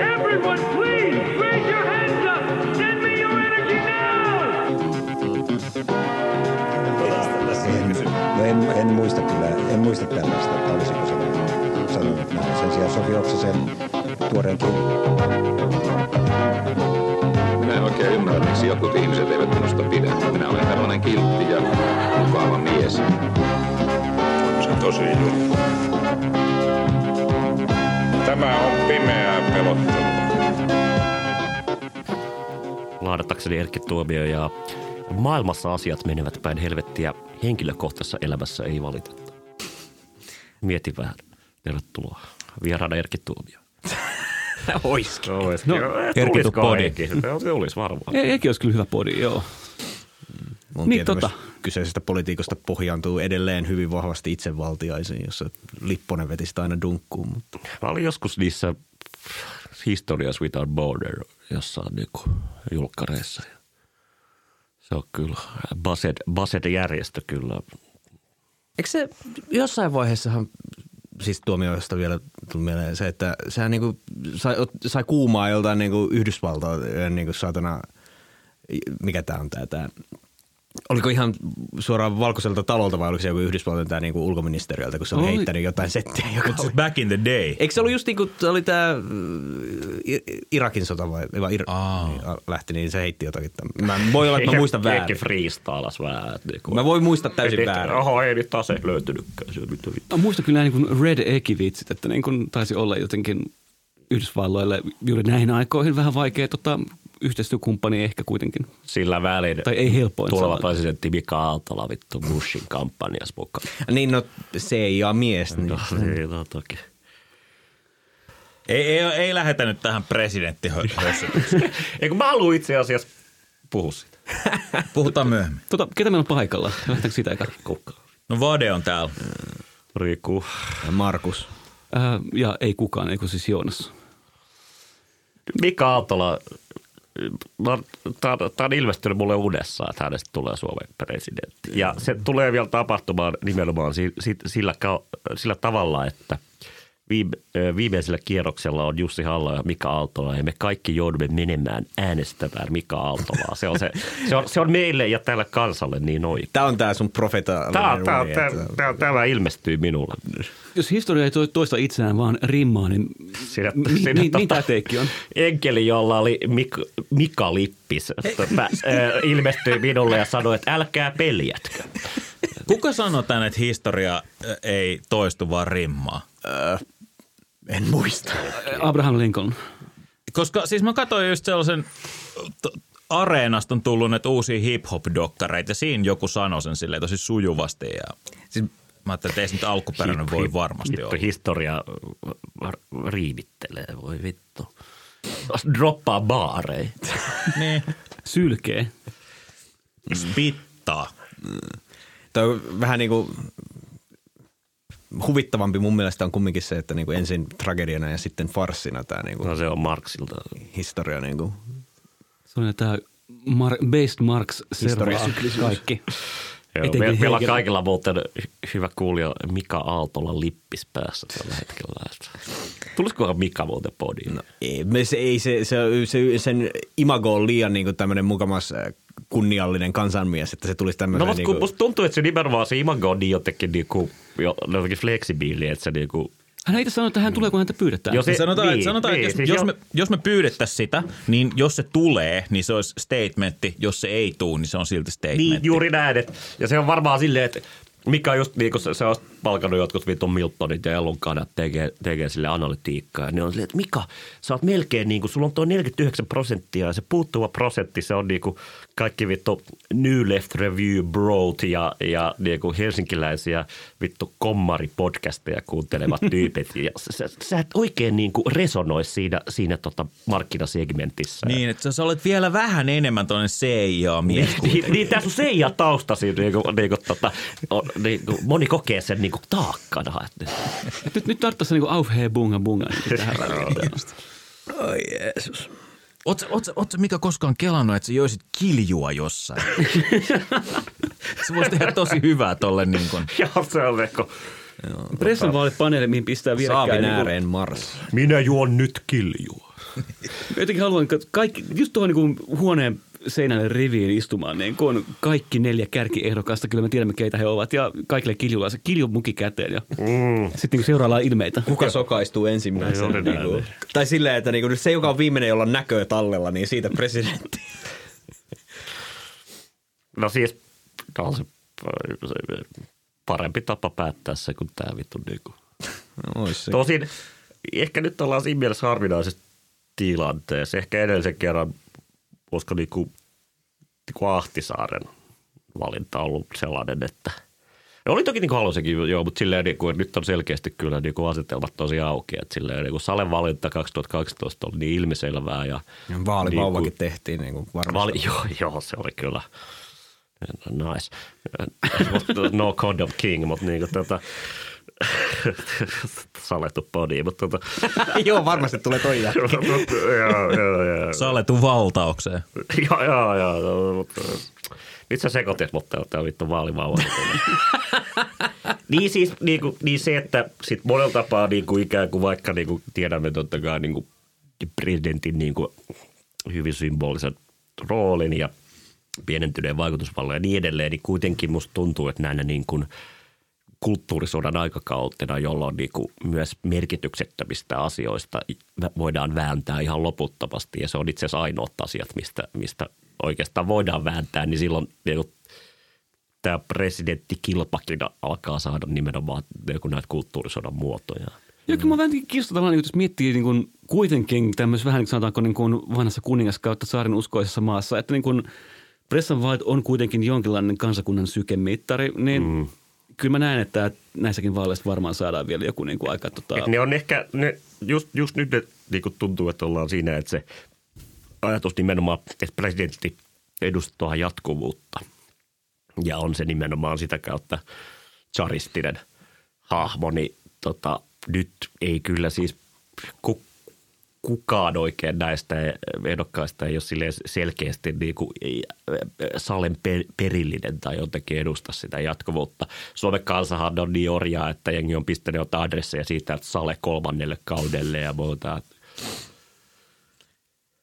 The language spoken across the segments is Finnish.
Everyone, please raise your hands up. Send me your energy now. No en, en muista kyllä, en muista tällaista, että olisiko se sanonut näin. Sen sijaan Sofi Oksasen tuoreen. Minä en oikein ymmärrä, miksi jotkut ihmiset eivät minusta pidä. Minä olen tällainen kiltti ja mukava mies. On se tosi juttu. Tämä on pimeää pelottelua. laadatakseni Erkki Tuomio ja maailmassa asiat menevät päin helvettiä. Henkilökohtaisessa elämässä ei valiteta. Mieti vähän. Tervetuloa. Vieraana Erkki Tuomio. Oiskin. No, Erkki Podi. Se olisi varmaan. Ei, eikin olisi kyllä hyvä podi, joo. Mun Niin, tota. Kyseisestä politiikosta pohjaantuu edelleen hyvin vahvasti itsevaltiaisiin, jossa Lipponen veti sitä aina dunkkuun. Mutta Mä olin joskus niissä Historias Without Border jossain niinku julkkareissa. Ja Se on kyllä, Based, Based-järjestö kyllä. Eikö se jossain vaiheessahan, siis tuomioista vielä tuli mieleen se, että sehän niinku sai, sai kuumaa joltain niinku Yhdysvaltojen niinku saatana, mikä tämä on tämä, tää, Oliko ihan suoraan valkoiselta talolta vai oliko se joku Yhdysvaltojen tämä niinku ulkoministeriöltä, kun se oli heittänyt jotain settiä, joka Mutta oli siis back in the day. Eikö se ollut just niin kuin oli tämä Irakin sota vai, vai Ir- niin, a- lähti, niin se heitti jotakin. Mä voi olla, että mä muistan Ehkä väärin. freestylas vähän. Niinku, Mä voin muistaa täysin et- väärin. Oho, ei nyt löytynytkään. Se on mitä vittu. Mä muistan kyllä niin kuin Red Eki-vitsit, että niin kuin taisi olla jotenkin Yhdysvalloille juuri näihin aikoihin vähän vaikea tota, yhteistyökumppani ehkä kuitenkin. Sillä välin Tai ei helpoin tuleva presidentti Mika Aaltola vittu Bushin kampanjas mukaan. Niin no CIA-mies. Niin. No, ei, no toki. Ei, ei, ei lähetä nyt tähän presidenttihössötykseen. Ei kun mä haluan itse asiassa puhua siitä. Puhutaan myöhemmin. Tota, ketä meillä on paikalla? Lähdetäänkö sitä eka? Kuka? No Vade on täällä. Riku. Ja Markus. Äh, ja ei kukaan, eikö siis Joonas. Mika Aaltola, tämä on ilmestynyt mulle unessa, että hänestä tulee Suomen presidentti. Ja se tulee vielä tapahtumaan nimenomaan si- si- sillä, sillä tavalla, että viimeisellä kierroksella on Jussi halla ja Mika Aaltola ja me kaikki joudumme menemään äänestämään Mika Aaltolaa. Se on, se, se on, se on meille ja tälle kansalle niin oikein. Tämä on tämä sun profeta. Tämä, tämä, tämä, tämä, tämä ilmestyy minulle. Jos historia ei to- toista itseään vaan rimmaa, niin Siinä, mi- siinä mi- tota- mitä teikki on? Enkeli, jolla oli Mik- Mika Lippis, tota, ilmestyi minulle ja sanoi, että älkää peljätkö. Kuka sanoi tänne, että historia ei toistu vaan rimmaa? En muista. Abraham Lincoln. Koska siis mä katsoin just sellaisen, t- Areenasta on tullut näitä uusia hip-hop-dokkareita ja siinä joku sanoi sen silleen tosi sujuvasti ja Siis, mä ajattelin, että ei se nyt alkuperäinen voi varmasti Vittu, olla. historia riivittelee, voi vittu. Droppaa baarei. Niin, Sylkee. spittaa. toi on vähän niin kuin huvittavampi mun mielestä on kumminkin se, että niin kuin ensin tragediana ja sitten farssina tämä niin kuin No se on Marksilta. historia. Niin kuin. Se on tämä Mar- Based Marks servaa kaikki. Joo, Etenkin me, meillä on kaikilla muuten hy- hyvä kuulija Mika Aaltola lippis päässä tällä hetkellä. Tulisikohan Mika muuten podiin? No. Ei, se, ei se, se, se, sen imago on liian niin tämmöinen mukamas äh, kunniallinen kansanmies, että se tulisi No tämmöinen mutta niin kun kuin, musta tuntuu, että se nimenomaan se imago on niin jotenkin, niinku, jo, jotenkin fleksibiili, että se niinku, Hän ei itse sanonut, että hän tulee, kun häntä pyydetään. Jos ei- Sanotaan, niin, että, sanotaan, niin, että siis jos, jos, jo- me, jos me pyydettäisiin sitä, niin jos se tulee, niin se olisi statementti. Jos se ei tule, niin se on silti statementti. Niin, juuri näin. Et, ja se on varmaan silleen, että mikä just niin kuin se, se on palkannut jotkut vitun Miltonit ja Elunkanat tekee, tekee sille analytiikkaa. Ne on silleen, että Mika, sä oot melkein niin kuin, sulla on tuo 49 prosenttia ja se puuttuva prosentti, se on niin kuin kaikki vittu New Left Review Broad ja, ja niin kuin helsinkiläisiä vittu kommari-podcasteja kuuntelevat tyypit. Ja sä, sä, sä et oikein niin kuin resonoi siinä, siinä tota markkinasegmentissä. Niin, että sä olet vielä vähän enemmän toinen CIA-mies. Niin, niin tässä on Seija taustasi, niin kuin, niin kuin, tota, on, niin kuin, moni kokee sen niin kuin taakkana. Nyt, nyt tarvittaisiin niin auf he bunga bunga niin tähän. Oi Jeesus. Ootko Mika koskaan kelannut, että sä joisit kiljua jossain? se voisi tehdä tosi hyvää tolle niin kuin. ja se on niin kuin, Pressan vaalipaneeli, mihin pistää Saavin vierekkäin. Niin ääreen Mars. Minä juon nyt kiljua. jotenkin haluan kat- kaikki, just tuohon niin huoneen seinälle riviin istumaan, niin kun on kaikki neljä kärkiehdokasta, kyllä me tiedämme keitä he ovat, ja kaikille kiljulla se kiljumuki käteen, ja mm. sitten niin seuraillaan ilmeitä. Kuka sokaistuu ensimmäisenä? Niin tai silleen, että niinku, se, joka on viimeinen, jolla on näköä tallella, niin siitä presidentti. No siis, on se, se parempi tapa päättää se kuin tämä vittu niinku. Se. Tosin ehkä nyt ollaan siinä mielessä harvinaisessa tilanteessa. Ehkä edellisen kerran, koska niinku, niinku Ahtisaaren valinta on ollut sellainen, että ja oli toki niin kuin halusinkin, joo, mutta silleen, niin kuin, nyt on selkeästi kyllä niin kuin asetelmat tosi auki. Että silleen, niin kuin Salen valinta 2012 oli niin ilmiselvää. Ja, Vaalivauvakin niin kuin- tehtiin niin kuin varmasti. Vali, joo, joo, se oli kyllä nice. no condom king, mutta niinku tota, salettu body, mutta tota, Joo, varmasti tulee toi jälkeen. joo, joo, joo. Saletun valtaukseen. Joo, joo, joo, mutta nyt sä sekoitit, mutta tämä vittu vaalivauva. niin siis niin, kuin, niin se, että sit monella tapaa niin kuin ikään kuin vaikka niin kuin tiedämme totta kai niin kuin presidentin niin kuin hyvin symbolisen roolin ja pienentyneen vaikutusvallan ja niin edelleen, niin kuitenkin musta tuntuu, että näinä niin kuin kulttuurisodan aikakautena, jolloin niin kuin myös merkityksettömistä asioista voidaan vääntää ihan loputtomasti. Ja se on itse asiassa ainoat asiat, mistä, mistä oikeastaan voidaan vääntää, niin silloin niin kuin tämä presidenttikilpakin alkaa saada nimenomaan niin kuin näitä kulttuurisodan muotoja. Joo, kyllä mä vähän niin, jos miettii niin kuin, kuitenkin tämmöisessä vähän niin kuin sanotaanko niin kuin vanhassa kuningas kautta saaren uskoisessa maassa, että niin kuin pressan vaalit on kuitenkin jonkinlainen kansakunnan sykemittari, niin mm. Kyllä mä näen, että näissäkin vaaleissa varmaan saadaan vielä joku niin kuin aika tota, Et ne on ehkä, ne, just, just nyt ne, niin kuin tuntuu, että ollaan siinä, että se ajatus nimenomaan, että presidentti edustaa jatkuvuutta. Ja on se nimenomaan sitä kautta charistinen hahmo, niin tota, nyt ei kyllä siis ku, kukaan oikein näistä ehdokkaista ei ole silleen selkeästi niin kuin, Salen per, perillinen tai jotenkin edusta sitä jatkuvuutta. Suomen kansahan on niin orjaa, että jengi on pistänyt jotain adresseja siitä, että Sale kolmannelle kaudelle ja muuta.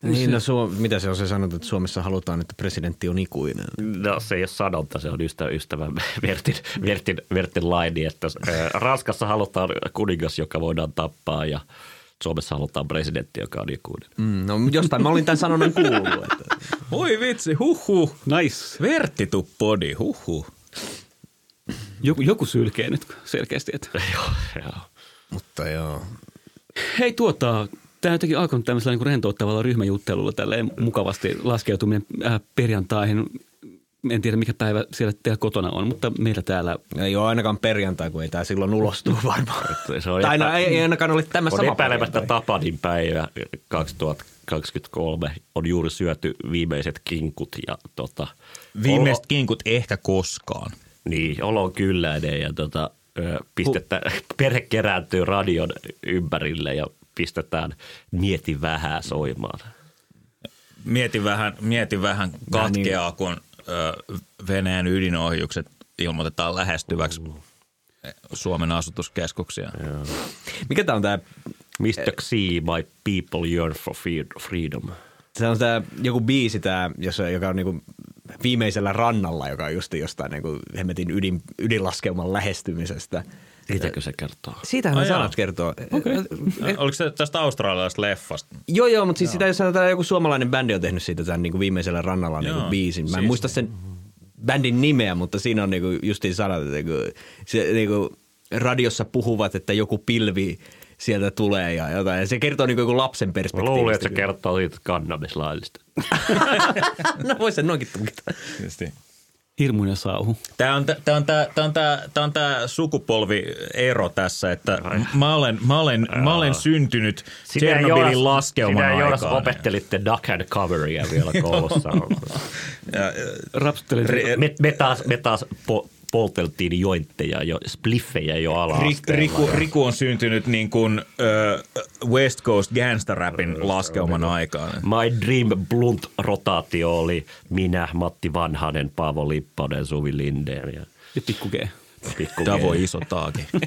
Niin, no, Suom- mitä se on se sanottu, että Suomessa halutaan, että presidentti on ikuinen? No se ei ole sanonta, se on ystävä, ystävä Vertin, Vertin, Vertin laini, että Ranskassa halutaan kuningas, joka voidaan tappaa ja Suomessa halutaan presidentti, joka on ikuinen. Mm, no jostain mä olin tämän sanonnan kuullut. Että. Oi vitsi, huhhuh. nice. Vertitu body, huhhuh. Joku, joku sylkee nyt selkeästi. Että. Joo, joo. Mutta joo. Hei tuota, tämä jotenkin alkanut tämmöisellä niin rentouttavalla ryhmäjuttelulla tälleen mukavasti laskeutuminen äh, perjantaihin. En tiedä, mikä päivä siellä teillä kotona on, mutta meillä täällä Ei ole ainakaan perjantai, kun ei tämä silloin ulostu varmaan. Se on tai no, epä- ei, ei ainakaan ole tämä On sama epäilemättä perjantai. Tapanin päivä 2023. On juuri syöty viimeiset kinkut ja tota, Viimeiset kinkut ehkä koskaan. Niin, olo on kylläinen ja tota, ö, pistetään, perhe kerääntyy radion ympärille ja pistetään mieti vähän soimaan. Mietin vähän, mietin vähän katkeaa, kun ö, Venäjän ydinohjukset ilmoitetaan lähestyväksi Suomen asutuskeskuksia. Mikä tämä on tämä? Mr. X, my people yearn for freedom. Se on tämä joku biisi, tää, jossa, joka on niinku viimeisellä rannalla, joka on just jostain niinku hemmetin ydin, ydinlaskelman lähestymisestä. Sitäkö se kertoo? Siitähän jaa. sanat kertoo. Okay. Oliko se tästä australialaisesta leffasta? Joo, joo, mutta siis sitä jos sanotaan, joku suomalainen bändi on tehnyt siitä tämän niinku viimeisellä rannalla niinku Joo, biisin. Mä en siis- muista sen bändin nimeä, mutta siinä on niinku justiin sanat, että niinku, se, niinku, radiossa puhuvat, että joku pilvi sieltä tulee ja jotain. Ja se kertoo niinku joku lapsen Mä perspektiivistä. luulin, että se kertoo siitä kannabislaillista. no voi sen noinkin tulkita. Hirmuinen sauhu. Tämä on, tämä on, tämä, tämä on, tämä, tämä on tämä sukupolviero tässä, että mä olen, mä olen, mä olen syntynyt Tchernobylin laskelman Sinä Joonas aikaan. opettelitte duck and coveria vielä koulussa. Rapsuttelin Ri- me, me, taas, me taas po, polteltiin jointteja jo, spliffejä jo ala Rik- Riku, Riku on syntynyt niin kuin ö, West Coast gangsta rapin laskelman aikaan. My Dream Blunt rotaatio oli minä, Matti Vanhanen, Paavo Lipponen, Suvi Lindeen ja ja pikku G. Pikku Davo gay. iso taaki.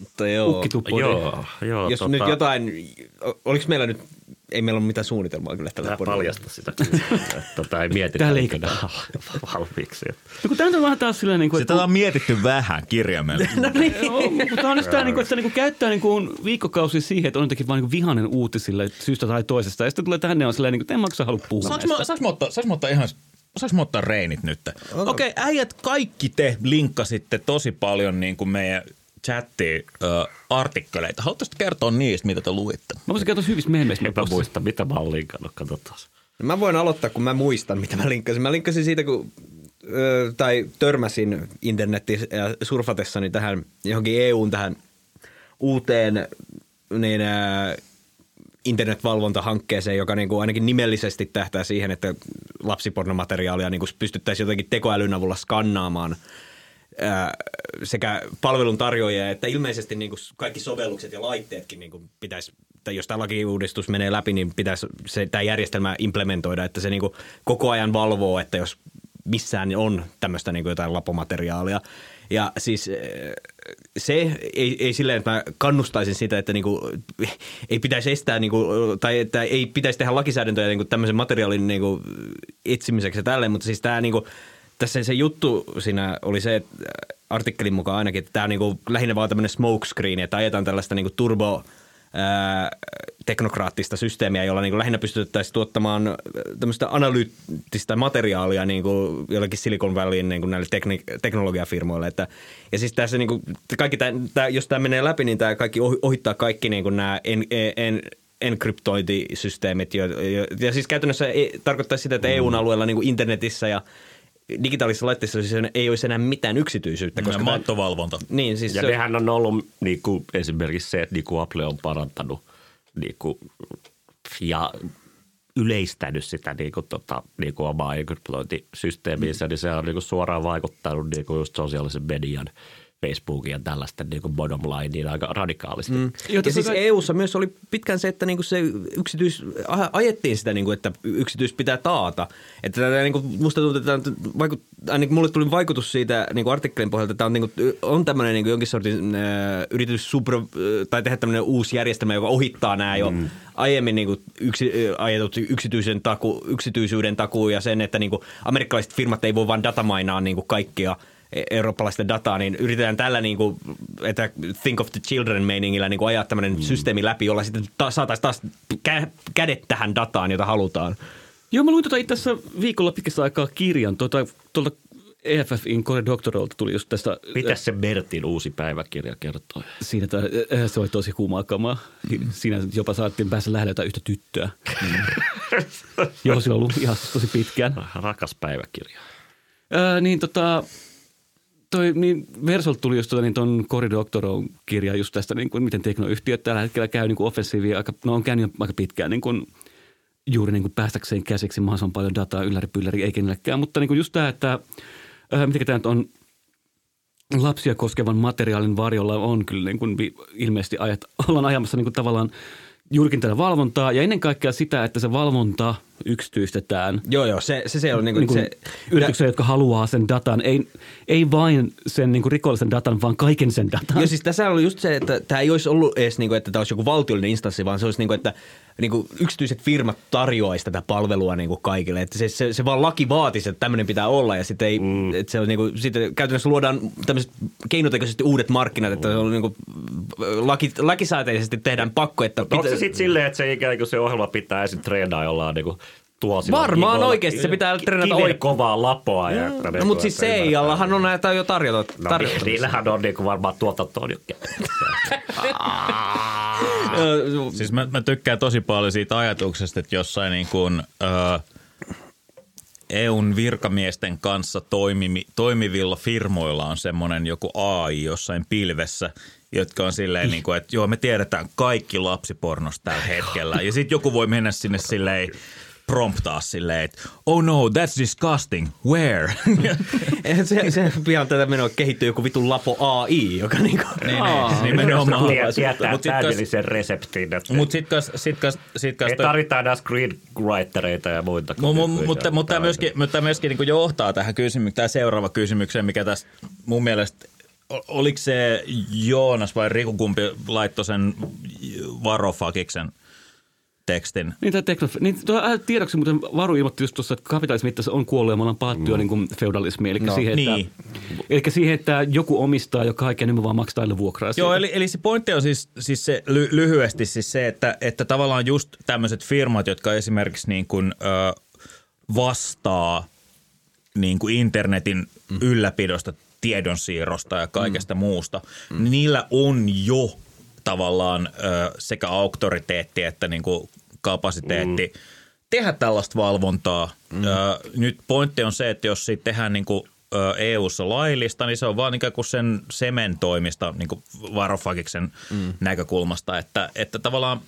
Mutta joo. Joo, joo. Jos tota, nyt jotain, oliko meillä nyt, ei meillä ole mitään suunnitelmaa kyllä tällä podilla. paljasta sitä. että Tota ei mietitä. Tää leikataan. Valmiiksi. No kun tämä on vähän taas silleen, niin kuin, Sitä on mietitty vähän kirjaimellisesti. Joo, mutta tämä on just tämä, niin kuin, että se niin kuin käyttää niin kuin viikkokausia siihen, että on jotenkin vaan niin kuin vihainen uutisille syystä tai toisesta. Ja sitten tulee tänne on silleen, niin kuin, että en maksa halua puhua Saanko näistä. mä, saanko mä ottaa, saanko mä ottaa ihan Saanko mä ottaa reinit nyt? Okei, okay, äijät kaikki te linkkasitte tosi paljon niin kuin meidän chattiin ö, artikkeleita. Haluaisitko kertoa niistä, mitä te luitte? Mä voisin kertoa hyvistä meemeistä. Eipä muista, mitä mä oon linkannut. Katsotaan. Mä voin aloittaa, kun mä muistan, mitä mä linkkasin. Mä linkkasin siitä, kun ö, tai törmäsin internetissä ja surfatessani tähän johonkin EUn tähän uuteen niin, ä, internetvalvontahankkeeseen, joka niin kuin ainakin nimellisesti tähtää siihen, että lapsipornomateriaalia niin kuin pystyttäisiin jotenkin tekoälyn avulla skannaamaan sekä palvelun tarjoajia, että ilmeisesti niin kuin kaikki sovellukset ja laitteetkin niin kuin pitäisi, tai jos tämä lakiuudistus menee läpi, niin pitäisi se, tämä järjestelmä implementoida, että se niin kuin koko ajan valvoo, että jos missään on tämmöistä niin kuin jotain lapomateriaalia. Ja siis se ei, ei silleen, että mä kannustaisin sitä, että niinku, ei pitäisi estää, niinku, tai että ei pitäisi tehdä lakisäädäntöjä niinku tämmöisen materiaalin niinku, etsimiseksi ja tälleen, mutta siis tämä niinku, tässä se juttu siinä oli se, että artikkelin mukaan ainakin, että tämä on niinku lähinnä vaan tämmöinen smokescreen, että ajetaan tällaista niinku turbo ää, teknokraattista systeemiä, jolla niin lähinnä pystyttäisiin tuottamaan ää, tämmöistä analyyttistä materiaalia niin kuin jollekin Silicon Valleyin niin kuin näille tekni- teknologiafirmoille. Että, ja siis tässä niin kuin, kaikki tämä, tämä, jos tämä menee läpi, niin tämä kaikki ohi- ohittaa kaikki niin kuin nämä en, en, enkryptointisysteemit. Jo, jo, ja siis käytännössä ei, tarkoittaa sitä, että EU-alueella niin kuin internetissä ja digitaalisissa laitteissa siis ei olisi enää mitään yksityisyyttä. Koska tämä- mattovalvonta. niin, siis Ja se, nehän on ollut niin kuin, esimerkiksi se, että niin kuin Apple on parantanut niin kuin, ja yleistänyt sitä niin kuin, tota, niin kuin omaa enkryptointisysteemiinsä, niin se on niin kuin, suoraan vaikuttanut niin kuin just sosiaalisen median, Facebookin ja tällaisten niin kuin bottom lineen aika radikaalisti. Mm. Ja siis EUssa myös oli pitkään se, että niinku se yksityis, ajettiin sitä, niinku, että yksityis pitää taata. Että tätä, niinku, musta tuntuu, että tämä vaikut, ainakin mulle tuli vaikutus siitä niinku artikkelin pohjalta, että tämä on, niinku, on tämmöinen niinku jonkin sortin äh, yritys super, äh, tai tehdä tämmöinen uusi järjestelmä, joka ohittaa nämä jo mm. aiemmin niinku, yksi, äh, ajetut yksityisen taku, yksityisyyden takuu ja sen, että niinku, amerikkalaiset firmat ei voi vaan datamainaa niinku, kaikkia e- eurooppalaisten dataa, niin yritetään tällä niin kuin, että think of the children meiningillä niin kuin ajaa tämmöinen mm. systeemi läpi, jolla sitten ta- saataisiin taas kä- kädet tähän dataan, jota halutaan. Joo, mä luin tuota itse asiassa viikolla pitkästä aikaa kirjan. Tuota, tuolta EFFin Core Doctoralta tuli just tästä. Mitä se Bertin uusi päiväkirja kertoo? Siinä tää, äh, se oli tosi kuumaa kamaa. Siinä jopa saatiin päässä lähellä jotain yhtä tyttöä. Joo, sillä on ollut ihan tosi pitkään. Rakas päiväkirja. Ää, niin tota, toi, niin Versolta tuli just tota, niin ton Cory Doctorow kirja just tästä, niin kuin, miten teknoyhtiöt tällä hetkellä käy niin kuin offensiivia, aika, no on käynyt aika pitkään niin kuin, juuri niin kuin päästäkseen käsiksi mahdollisimman paljon dataa ylläri pylläri, ei kenellekään. Mutta niin kuin just tämä, että ää, miten tämä nyt on lapsia koskevan materiaalin varjolla on kyllä niin kuin ilmeisesti ajat, ollaan ajamassa niin kuin tavallaan juurikin tätä valvontaa ja ennen kaikkea sitä, että se valvonta yksityistetään Joo, joo, se, se, se on niin kuin, niin kuin se, yrityksiä, jotka haluaa sen datan, ei, ei vain sen niin kuin rikollisen datan, vaan kaiken sen datan. Joo, siis tässä oli just se, että tämä ei olisi ollut edes, niin kuin, että tämä olisi joku valtiollinen instanssi, vaan se olisi niin kuin, että niin kuin yksityiset firmat tarjoaisi tätä palvelua niin kuin kaikille. Että se, se, se vaan laki vaatisi, että tämmöinen pitää olla ja sitten, ei, mm. että se on niin kuin, sitten käytännössä luodaan tämmöiset keinotekoisesti uudet markkinat, että se on niin kuin, laki, lakisääteisesti tehdään pakko, että Onko se sitten silleen, että se ikään kuin se ohjelma pitää ensin treenaa jollain niin tuosilla Varmaan kivoilla- oikeasti se pitää treenata oikein. kovaa lapoa. Ja, ne- No, mutta siis. Seijallahan on näitä jo tarjota. No, tarjota. niin, niillähän on niin kuin varmaan tuotantoon jo Siis mä, mä tykkään tosi paljon siitä ajatuksesta, että jossain niin kuin, ö, EUn virkamiesten kanssa toimimi, toimivilla firmoilla on semmoinen joku AI jossain pilvessä, jotka on silleen, niin kuin, että joo, me tiedetään kaikki lapsipornosta tällä hetkellä. Ja sitten joku voi mennä sinne silleen promptaa silleen, että oh no, that's disgusting, where? Eihän se, se pian tätä menoa kehittyy joku vitun Lapo AI, joka niinku... niin, niin, nimenomaan. Tie- Tietää Mut sit kas- täydellisen reseptin. Että Mut sit kas, sit kas, sit kas ei tarvita enää screenwritereita ja muita. Mu- mu- Mutta, mutta tämä myöskin, mutta myöskin niin johtaa tähän kysymykseen, tämä seuraava kysymykseen, mikä tässä mun mielestä, oliko se Joonas vai Riku, kumpi laittoi sen varofakiksen tekstin? Niin, tämä tekno, niin tuo, äh, tiedoksi muuten Varu ilmoitti just tuossa, että kapitalismi asiassa on kuollut ja me ollaan pahattu jo niin kuin feudalismi. Eli, No, siihen, että, niin. eli siihen, että joku omistaa jo kaiken, niin me vaan maksaa aina vuokraa. Joo, siitä. eli, eli se pointti on siis, siis se, ly, lyhyesti siis se, että, että tavallaan just tämmöiset firmat, jotka esimerkiksi niin kuin, ö, vastaa niin kuin internetin mm. ylläpidosta, tiedonsiirrosta ja kaikesta mm. muusta, mm. niin niillä on jo tavallaan ö, sekä auktoriteetti että niin kuin kapasiteetti mm. tehdä tällaista valvontaa. Mm. Ö, nyt pointti on se, että jos siitä tehdään niin kuin EU-ssa laillista, niin se on vaan ikään kuin sen sementoimista niin kuin Varofagiksen mm. näkökulmasta, että, että tavallaan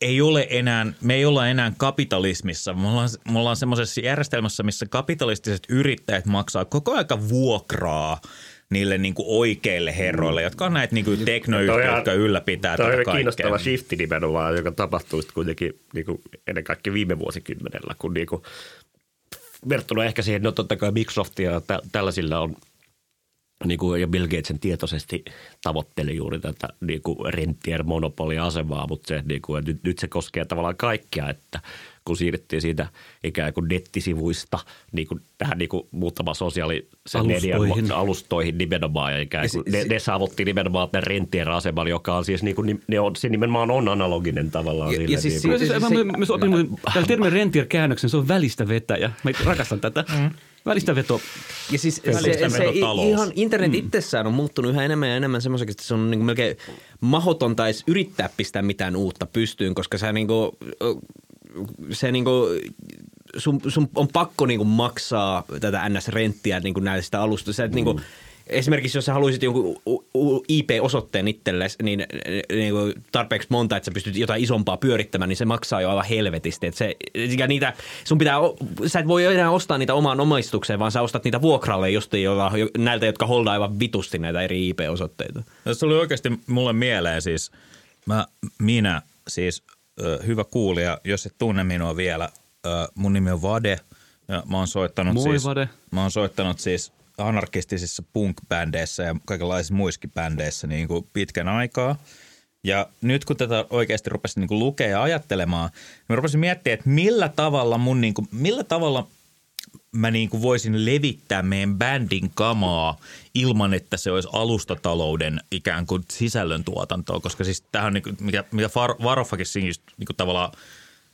ei ole enää, me ei olla enää kapitalismissa. Me ollaan, me ollaan semmoisessa järjestelmässä, missä kapitalistiset yrittäjät maksaa koko aika vuokraa niille niin kuin oikeille herroille, jotka on näitä niin kuin teknoyhtiöitä, jotka ylläpitää Tämä tätä on kaikkea. kiinnostava shifti nimenomaan, joka tapahtui sitten kuitenkin niin kuin ennen kaikkea viime vuosikymmenellä, kun niin kuin, verrattuna ehkä siihen, no totta kai Microsoft ja tä, tällaisilla on niin kuin, ja Bill Gatesin tietoisesti tavoitteli juuri tätä niin kuin monopoliasemaa, mutta se, niin kuin, nyt, nyt se koskee tavallaan kaikkia, että kun siirryttiin siitä ikään kuin nettisivuista niin kuin tähän niin kuin muutama sosiaalisen median Alustoihin. mo- alustoihin nimenomaan ja ikään kuin ne, ne saavutti nimenomaan tämän rentien aseman, joka on siis niin kuin, ne on, se nimenomaan on analoginen tavallaan. Ja- sille, ja siis niin kuin, Kyllä, siis, se- mä, mä, mä otin muuten tällä termin rentier-käännöksen, se on välistä vetäjä. Mä rakastan tätä. Mm. Välistä veto. Ja siis se, se, ihan internet itsessään on muuttunut yhä enemmän ja enemmän semmoiseksi, että se on niin melkein mahdotonta edes yrittää pistää mitään uutta pystyyn, koska sä niin kuin, se niin kuin, sun, sun on pakko niin kuin maksaa tätä NS-renttiä niin kuin näistä alusta. Sä et niin kuin, Esimerkiksi jos sä haluaisit jonkun IP-osoitteen itsellesi, niin, niin tarpeeksi monta, että sä pystyt jotain isompaa pyörittämään, niin se maksaa jo aivan helvetisti. Että se, ja niitä, sun pitää, sä et voi enää ostaa niitä omaan omistukseen, vaan sä ostat niitä vuokralle jostain jolla, näiltä, jotka holdaa aivan vitusti näitä eri IP-osoitteita. Tässä oli oikeasti mulle mieleen siis, mä, minä siis, hyvä kuulija, jos et tunne minua vielä, mun nimi on Vade ja mä oon soittanut Moi, siis, Vade. mä oon soittanut siis anarkistisissa punk-bändeissä ja kaikenlaisissa muissakin bändeissä niin kuin pitkän aikaa. Ja nyt kun tätä oikeasti rupesin niin kuin lukea ja ajattelemaan, niin mä rupesin miettimään, että millä tavalla mun, niin kuin, millä tavalla mä niin kuin voisin levittää meidän bändin kamaa ilman, että se olisi alustatalouden ikään kuin sisällöntuotantoa, koska siis tämähän on niin kuin, mikä, mikä Far- Varoufakissa just niin kuin tavallaan,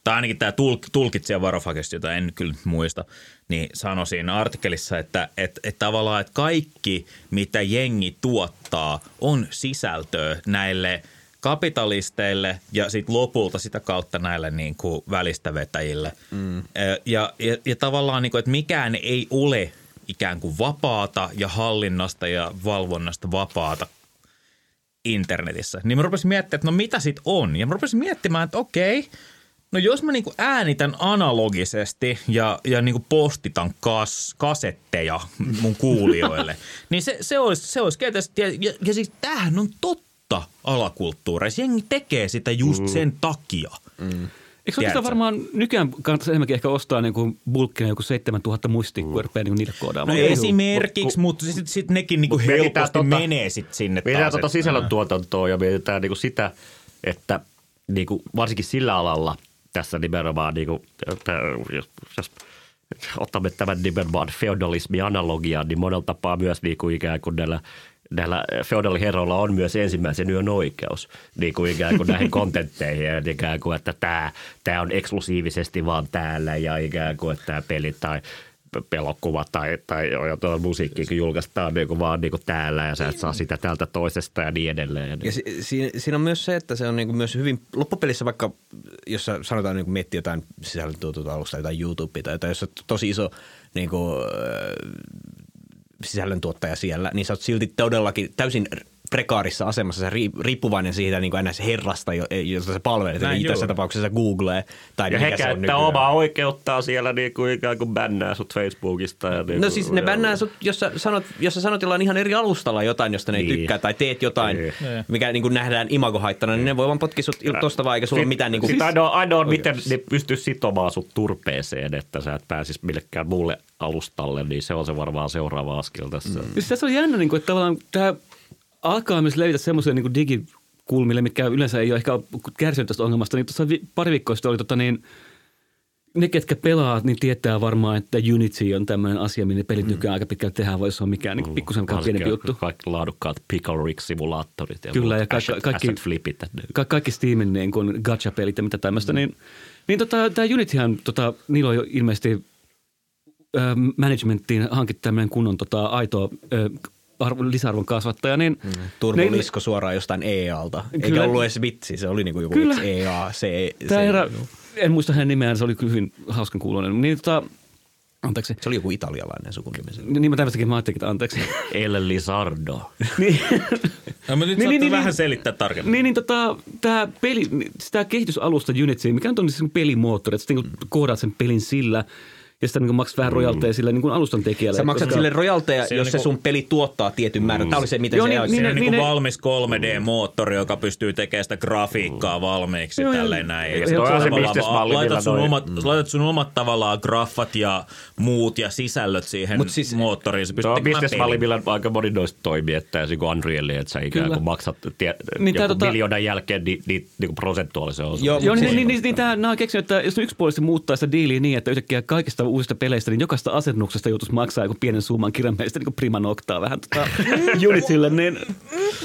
tai ainakin tämä tulk, tulkitsija Varoufakista, jota en kyllä muista, niin sanoi siinä artikkelissa, että, että, että tavallaan, että kaikki, mitä jengi tuottaa, on sisältöä näille kapitalisteille ja sitten lopulta sitä kautta näille niin kuin välistävetäjille. Mm. Ja, ja, ja tavallaan, niin kuin, että mikään ei ole ikään kuin vapaata ja hallinnasta ja valvonnasta vapaata internetissä. Niin mä rupesin miettimään, että no mitä sit on? Ja mä rupesin miettimään, että okei, no jos mä niinku äänitän analogisesti ja, ja niinku postitan kas, kasetteja mun kuulijoille, niin se, se olisi, se olisi. Ja, ja, ja siis tämähän on totta alakulttuureissa. Jengi tekee sitä just sen takia. Mm. Eikö se oikeastaan varmaan nykyään kannattaisi enemmänkin ehkä ostaa niin kuin bulkkina joku 7000 muistikkua ja rupeaa niin niitä No koodaamaan? esimerkiksi, mutta sitten sit nekin niinku Mut mietitään helposti tota- menee sit sinne Mietitään taas. tuota sisällöntuotantoa ja mietitään niin kuin sitä, että niin kuin varsinkin sillä alalla tässä nimenomaan, niin kuin, jos, otamme tämän nimenomaan feudalismi-analogian, niin monella tapaa myös niin kuin ikään kuin näillä näillä feodaliherroilla on myös ensimmäisen yön oikeus niin kuin ikään kuin näihin kontentteihin ja ikään kuin, että tämä, tämä on eksklusiivisesti vaan täällä ja ikään kuin, että tämä peli tai pelokuva tai, tai musiikkiakin julkaistaan niin kuin vaan niin kuin täällä ja sä et saa sitä täältä toisesta ja niin edelleen. Ja niin. Si, si, siinä on myös se, että se on niinku myös hyvin, loppupelissä vaikka, jos sanotaan niinku miettii jotain sisällöntuotantoalusta, jotain YouTube tai jotain, jos on tosi iso niinku, äh, sisällöntuottaja siellä, niin sä oot silti todellakin täysin prekaarissa asemassa, sä ri- riippuvainen siitä niin kuin ns. herrasta, jo- jota sä palvelet, Näin eli tässä juuri. tapauksessa Google tai Ja mikä he se on käyttää nykyään. omaa oikeuttaa siellä niin kuin ikään kuin bännää sut Facebookista. Ja niin No kuin- siis ne ja- bännää sut, jos sä sanot, jos sä sanot jollain ihan eri alustalla jotain, josta ne ei Niin. tykkää, tai teet jotain, Niin. mikä niin kuin nähdään imagohaittana, niin ne voi vaan potkia sut tosta vaan, eikä sulla ole mitään niin kuin... Sitten ainoa, ainoa miten ne pystyy sitomaan sut turpeeseen, että sä et pääsis millekään muulle alustalle, niin se on se varmaan seuraava askel tässä. Mm. Siis tässä on jännä, niin kuin, että tavallaan tämä alkaa myös levitä semmoisille niin digikulmille, mitkä yleensä ei ole ehkä kärsinyt tästä ongelmasta. Niin tuossa vi- pari viikkoa sitten oli tota niin, ne, ketkä pelaa, niin tietää varmaan, että Unity on tämmöinen asia, millä pelit nykyään aika pitkälti tehdään, voi se on mikään niin pikkusen pienempi juttu. Kaikki laadukkaat Pickle Rick-simulaattorit ja Kyllä, ja ka- asset, kaikki- asset flipit. Ka- kaikki Steamin niin kuin gacha-pelit ja mitä tämmöistä, niin, niin tota, tämä Unityhän, tota, niillä on jo ilmeisesti ö, managementtiin hankittu tämmöinen kunnon tota, aito ö, arvo, lisäarvon kasvattaja, niin mm. Turbolisko suoraan jostain EA-alta. Eikä Kyllä. ollut edes vitsi, se oli niinku joku Kyllä. EA, se, Tämä se, herra, en muista hänen nimeään, se oli kyllä hyvin hauskan kuulonen. Niin, tota, anteeksi. se oli joku italialainen sukunimi. se. Niin mä tämmöistäkin mä ajattelin, että anteeksi. El Lizardo. niin, No, mutta nyt Niin, niin, niin, niin, vähän niin. selittää tarkemmin. niin, niin tota, tämä peli, tämä kehitysalusta Unity, mikä on tuonne pelimoottori, että sä niin koodaat sen pelin sillä, ja sitten niin maksat vähän rojalteja sille niin alustan tekijälle. Sä maksat koska- sille rojalteja, Se on jos se niinku- sun peli tuottaa tietyn määrän. Tämä oli se, miten Joo, se niin- niin- on niin, niin- valmis 3D-moottori, joka pystyy tekemään sitä grafiikkaa valmiiksi Joo, tälleen näin. Ja Ja se on se bisnesmalli, laitat, sun omat, laitat sun omat tavallaan graffat ja muut ja sisällöt siihen Mut siis- moottoriin. Se pystyy bisnesmalli, millä aika moni noista toimii, että se kuin Unreal, että sä ikään kuin maksat tie, Niin niin joku tota- miljoonan jälkeen niin, niin, niin kuin prosentuaalisen osuuden. Joo, Joo, mut niin, siis- niin, niin, niin tämä, nämä on keksinyt, että jos ne yksipuolisesti muuttaa sitä diiliä niin, että yhtäkkiä kaikista uusista peleistä, niin jokaista asennuksesta joutuisi maksaa joku pienen summan kirjaimellisesti niin kuin prima noctaa vähän tota, Unitylle, niin...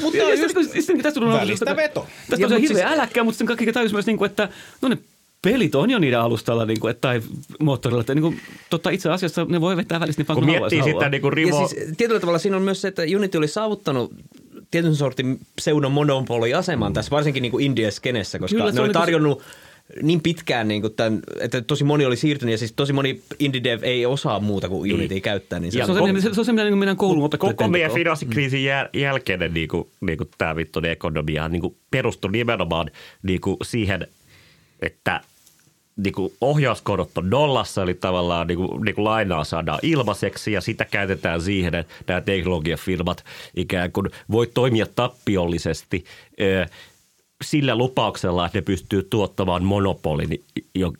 Mutta ja, on just sitten, sitten, tästä tulee välistä veto. Tästä on se hirveä siis- äläkkää, mutta sitten kaikki tajus myös, niin kuin, että no ne pelit on jo niiden alustalla niin kuin, että, tai moottorilla, että niin kuin, totta, itse asiassa ne voi vetää välistä niin paljon Kun kuin miettii sitä niin kuin Rivo... Ja siis tietyllä tavalla siinä on myös se, että Unity oli saavuttanut tietyn sortin pseudomonopoliaseman tässä, varsinkin niin kuin India-skenessä, koska Kyllä, ne on oli se- tarjonnut niin pitkään, niin kuin tämän, että tosi moni oli siirtynyt ja siis tosi moni indie dev ei osaa muuta kuin Unity käyttää. Niin se, Se on se, se, se, on se, mitä niin meidän koulun opettajat Koko meidän finanssikriisin jäl- jälkeinen niin kuin, niin kuin tämä vittu ekonomia niin kuin perustui nimenomaan niin kuin siihen, että niin kuin ohjauskorot on nollassa, eli tavallaan niin kuin, niin kuin lainaa saadaan ilmaiseksi ja sitä käytetään siihen, että nämä teknologiafirmat ikään kuin voi toimia tappiollisesti sillä lupauksella, että ne pystyy tuottamaan monopolin, jo-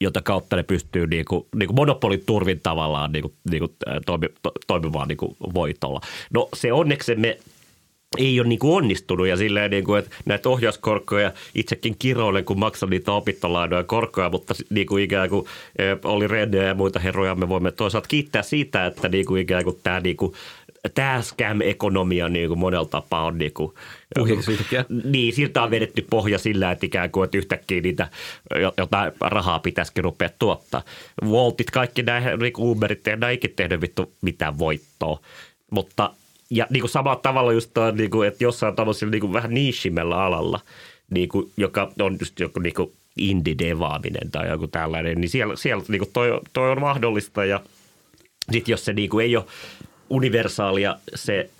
jota kautta ne pystyy niin kuin, niin kuin monopolin turvin tavallaan niin kuin, niin kuin, toimi, to, toimimaan niin kuin voitolla. No se onneksemme ei ole niin kuin onnistunut ja silleen, niin kuin, että näitä ohjauskorkoja itsekin kiroilen, kun maksan niitä opintolainoja korkoja, mutta niin kuin ikään kuin eh, oli Renne ja muita herroja, me voimme toisaalta kiittää siitä, että niin kuin ikään kuin tämä, niin kuin, tämä scam-ekonomia niin kuin monella tapaa on niin kuin, niin, siltä on vedetty pohja sillä, että ikään kuin, että yhtäkkiä niitä jo- jotain rahaa pitäisikin rupea tuottaa. Voltit, kaikki nämä niin Uberit, ei ikinä tehnyt vittu mitään voittoa. Mutta ja niin kuin samalla tavalla just toi, niin kuin, että jossain tämmöisellä niin kuin vähän niishimellä alalla, niin kuin, joka on just joku niin kuin indie-devaaminen tai joku tällainen, niin siellä, siellä niin kuin toi, toi on mahdollista. Ja sitten jos se niin kuin ei ole universaalia se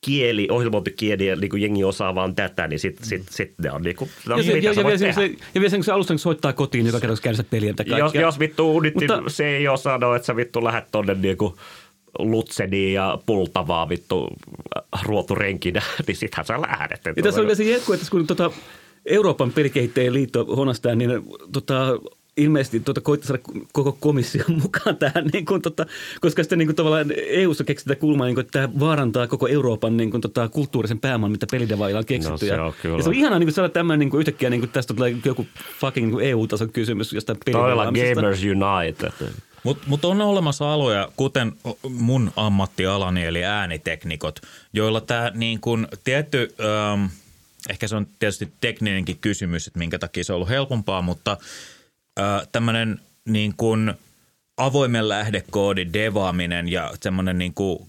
kieli, ohjelmointikieli ja niin kuin jengi osaa vaan tätä, niin sitten sit, sit ne on niin kuin, no, Ja, se, mitä ja, ja, vielä se, ja vielä sen, kun se alusta kun soittaa kotiin, joka kertoo käydä peliä Jos, jos vittu Unity Mutta- se ei ole sanoa, että sä vittu lähdet tonne niinku Lutseniin ja pultavaa vittu ruoturenkinä, niin sittenhän sä lähdet. Ja tässä on vielä se jetku, että kun tota Euroopan pelikehittäjien liitto honastaa, niin tota, ilmeisesti tota, koitti saada koko komission mukaan tähän, niin kuin, tota, koska sitten niin kuin, tavallaan EU-ssa keksitään kulmaa, niin kuin, että tämä vaarantaa koko Euroopan niin kuin, tota, kulttuurisen pääoman, mitä pelidevailla on keksitty. No se on kyllä. ja se on ihanaa niin kuin, saada tämmöinen niin kuin, yhtäkkiä, niin kuin, tästä tulee joku fucking niin kuin EU-tason kysymys jostain Todella pelidevaamisesta. Gamers United. Mutta mut on olemassa aloja, kuten mun ammattialani, eli ääniteknikot, joilla tämä niin kun tietty, ähm, ehkä se on tietysti tekninenkin kysymys, että minkä takia se on ollut helpompaa, mutta äh, tämmöinen niin kun avoimen lähdekoodin devaaminen ja semmoinen niin kuin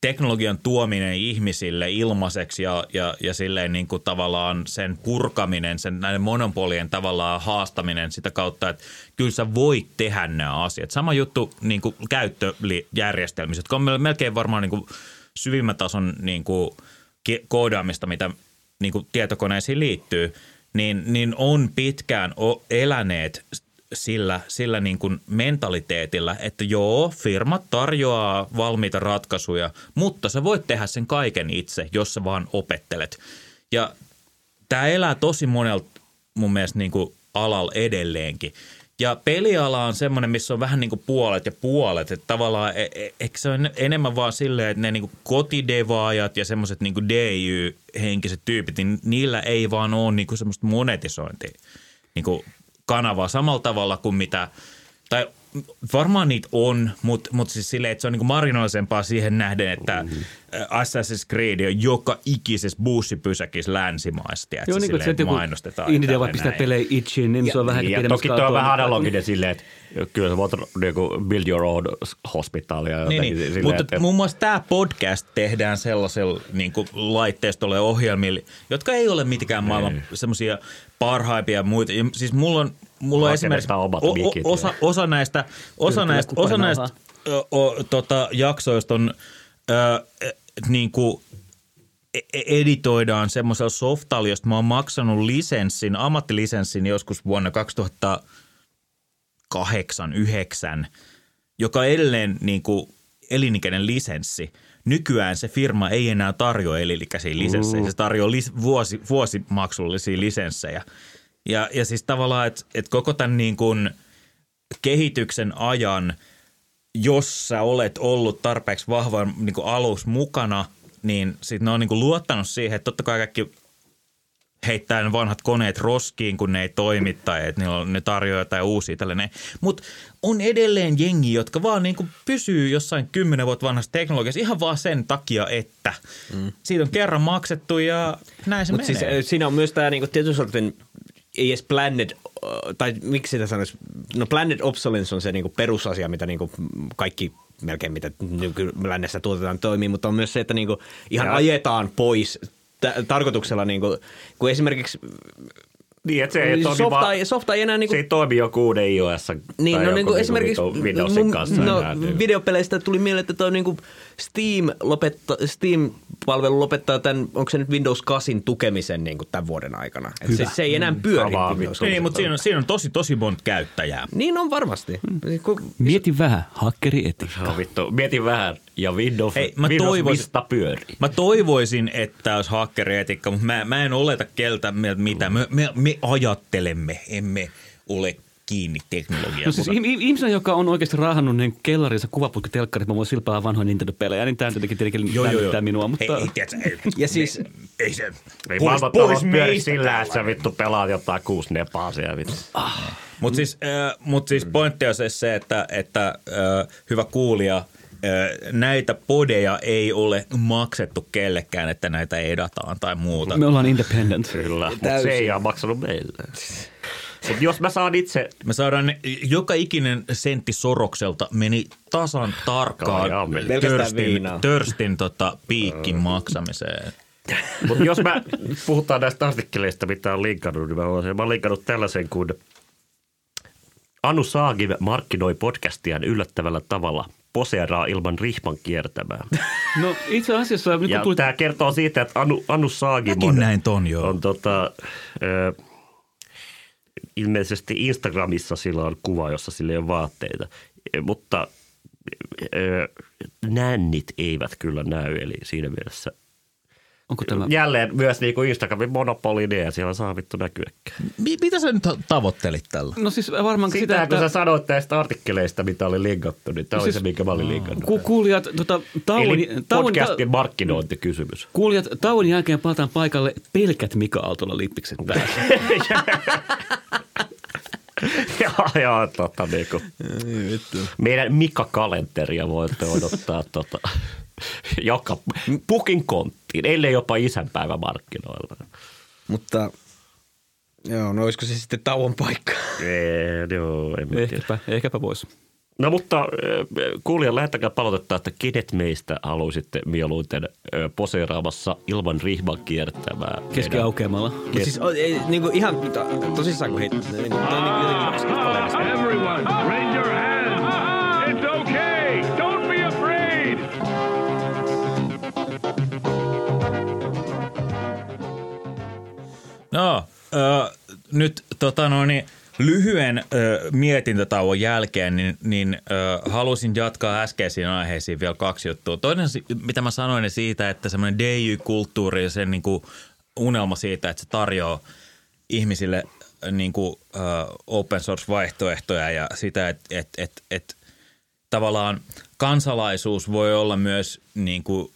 teknologian tuominen ihmisille ilmaiseksi ja, ja, ja silleen niin kuin tavallaan sen purkaminen, sen näiden monopolien tavallaan haastaminen sitä kautta, että kyllä sä voit tehdä nämä asiat. Sama juttu niin kuin käyttöjärjestelmissä, jotka on melkein varmaan niin kuin syvimmän tason niin kuin koodaamista, mitä niin kuin tietokoneisiin liittyy, niin, niin on pitkään eläneet sillä, sillä niin kuin mentaliteetillä, että joo, firmat tarjoaa valmiita ratkaisuja, mutta sä voit tehdä sen kaiken itse, jos sä vaan opettelet. Ja tämä elää tosi monelta mun mielestä niin kuin alalla edelleenkin. Ja peliala on semmoinen, missä on vähän niin kuin puolet ja puolet. Että tavallaan e- e- eikö se ole enemmän vaan silleen, että ne niin kuin kotidevaajat ja semmoiset niin DY-henkiset tyypit, niin niillä ei vaan ole niin kuin semmoista monetisointia niin kuin kanavaa samalla tavalla kuin mitä, tai varmaan niitä on, mutta mut siis silleen, että se on niin marginalisempaa siihen nähden, että mm-hmm. Assassin's Creed on joka ikisessä bussipysäkissä länsimaissa, tiedätkö, Joo, niin kuin, että joku mainostetaan. indie ja vaan pistää pelejä itchiin, niin se on vähän Ja pidemmässä toki tuo on vähän analoginen silleen, että kyllä sä voit niinku build your own hospitalia. Niin, jotenkin niin. silleen, mutta että- muun muassa tämä podcast tehdään sellaisella niin laitteistolla ja ohjelmilla, jotka ei ole mitkään maailman semmoisia parhaimpia ja muita. Ja Siis mulla on, mulla on esimerkiksi omat o, o, ja- osa, osa näistä, osa Kyllä, näistä, osa näistä ö, o, tota, jaksoista on ö, e- niin kuin e- editoidaan semmoisella softalla, josta mä oon maksanut lisenssin, ammattilisenssin joskus vuonna 2008 9 joka on edelleen niin kuin elinikäinen lisenssi. Nykyään se firma ei enää tarjoa elinikäisiä lisenssejä, se tarjoaa lis, vuosi, vuosimaksullisia lisenssejä. Ja, ja siis tavallaan, että et koko tämän niin kuin kehityksen ajan, jos sä olet ollut tarpeeksi vahvan niin kuin alus mukana, niin sitten ne on niin kuin luottanut siihen, että totta kai kaikki heittää ne vanhat koneet roskiin, kun ne ei toimi tai että ne, on, ne tarjoaa jotain uusia tällainen. Mutta on edelleen jengi, jotka vaan niin kuin pysyy jossain kymmenen vuotta vanhassa teknologiassa ihan vaan sen takia, että mm. siitä on kerran maksettu ja näin se Mutta menee. siis siinä on myös tämä niinku tietyn sortin, ei edes planned, tai miksi sitä sanoisi, no planned obsolescence on se niinku perusasia, mitä niinku kaikki melkein mitä nykylännessä tuotetaan toimii, mutta on myös se, että niinku ihan Ja- ajetaan pois tä- tarkoituksella, niinku, kun esimerkiksi Niin, että se ei toimi softa, vaan, ei, softa ei enää niinku se ei toimi joku uuden iOS niin, tai no niin kuin esimerkiksi vitun Windowsin mun, kanssa. no, enää, niin. videopeleistä tuli mieleen, että toi niinku Steam, lopetta, Steam-palvelu lopettaa tämän, onko se nyt Windows 8 tukemisen niinku tämän vuoden aikana. Et se, se ei enää pyöri Avaa Windows Niin, 8. mutta siinä on, siinä on tosi, tosi monta käyttäjää. Niin on varmasti. Kun, Mieti vähän, hakkeri etiikka. No, vittu, mietin vähän. Ja Windows, Ei, mä Windows toivoisin- Vista pyörii. Mä toivoisin, että olisi hakkerietikka, mutta mä, mä en oleta keltä mitä. Me, me, me ajattelemme, emme ole kiinni teknologiaan. No siis ihm- ihm- ihmisenä, joka on oikeasti raahannut niin kellarinsa kuvaputkitelkkarit, mä voin silpaa vanhoja Nintendo-pelejä, niin tämä jotenkin tietenkin joo, joo, joo. minua, mutta... Ei, ei, tiedätkö, ei, Ja siis- me, ei se, Ei pois, pois meistä sillä, että sä vittu pelaat jotain kuusi nepaasia. Vittu. Mutta siis, äh, mut siis pointti on se, että, että äh, hyvä kuulija, näitä podeja ei ole maksettu kellekään, että näitä edataan tai muuta. Me ollaan independent. Kyllä, mutta se ei ole maksanut meille. Mut jos mä saan itse, Me saadaan, ne- joka ikinen sentti Sorokselta meni tasan tarkkaan törstin, törstin tota, piikkin maksamiseen. mutta jos mä puhutaan näistä artikkeleista, mitä on linkannut, niin mä oon, mä oon linkannut tällaisen kuin Anu Saagin markkinoi podcastiaan yllättävällä tavalla. Poseeraa ilman rihman kiertämää. No itse asiassa, nyt Ja tuli... tämä kertoo siitä, että Anu, Anu Saagin Mäkin näin ton, joo. on tota, ö, ilmeisesti Instagramissa sillä on kuva, jossa sillä ei ole vaatteita, E, mutta ö, nännit eivät kyllä näy, eli siinä mielessä Onko tämä... jälleen myös niin kuin Instagramin monopoli, niin ei siellä saa vittu näkyäkään. Mi- mitä sä nyt tavoittelit tällä? No siis varmaan sitä, Sitä, kun että sä sanoit näistä artikkeleista, mitä oli linkattu, niin tämä oli Siis- se, minkä mä olin linkannut. ku, kuulijat, tota, tauon, Eli tauon, podcastin markkinointikysymys. kuulijat, tauon jälkeen palataan paikalle pelkät Mika Aaltola lippikset päässä. joo, joo, tota, niin kuin, meidän Mika-kalenteria voitte odottaa tota, joka pukin konttiin, ellei jopa isänpäivä markkinoilla. mutta joo, no olisiko se sitten tauon paikka? Ei, joo, en mä tiedä. ehkäpä, ehkäpä voisi. No mutta äh, kuulijan lähettäkää palautetta, että kenet meistä haluaisitte mieluiten äh, poseeraamassa ilman rihman kiertämää. Keskiaukeamalla. Mutta siis o- ei, niinku ihan to, tosissaan kun heittää, niin, niinku jotenkin Everyone, raise your hands. It's okay. Don't be afraid. No, ö, nyt tota noin, niin lyhyen ö, mietintätauon jälkeen, niin, niin ö, halusin jatkaa äskeisiin aiheisiin vielä kaksi juttua. Toinen, mitä mä sanoin, niin siitä, että semmoinen DJ-kulttuuri ja sen niin kuin unelma siitä, että se tarjoaa ihmisille niin kuin, ö, open source-vaihtoehtoja ja sitä, että et, et, et, tavallaan kansalaisuus voi olla myös niin kuin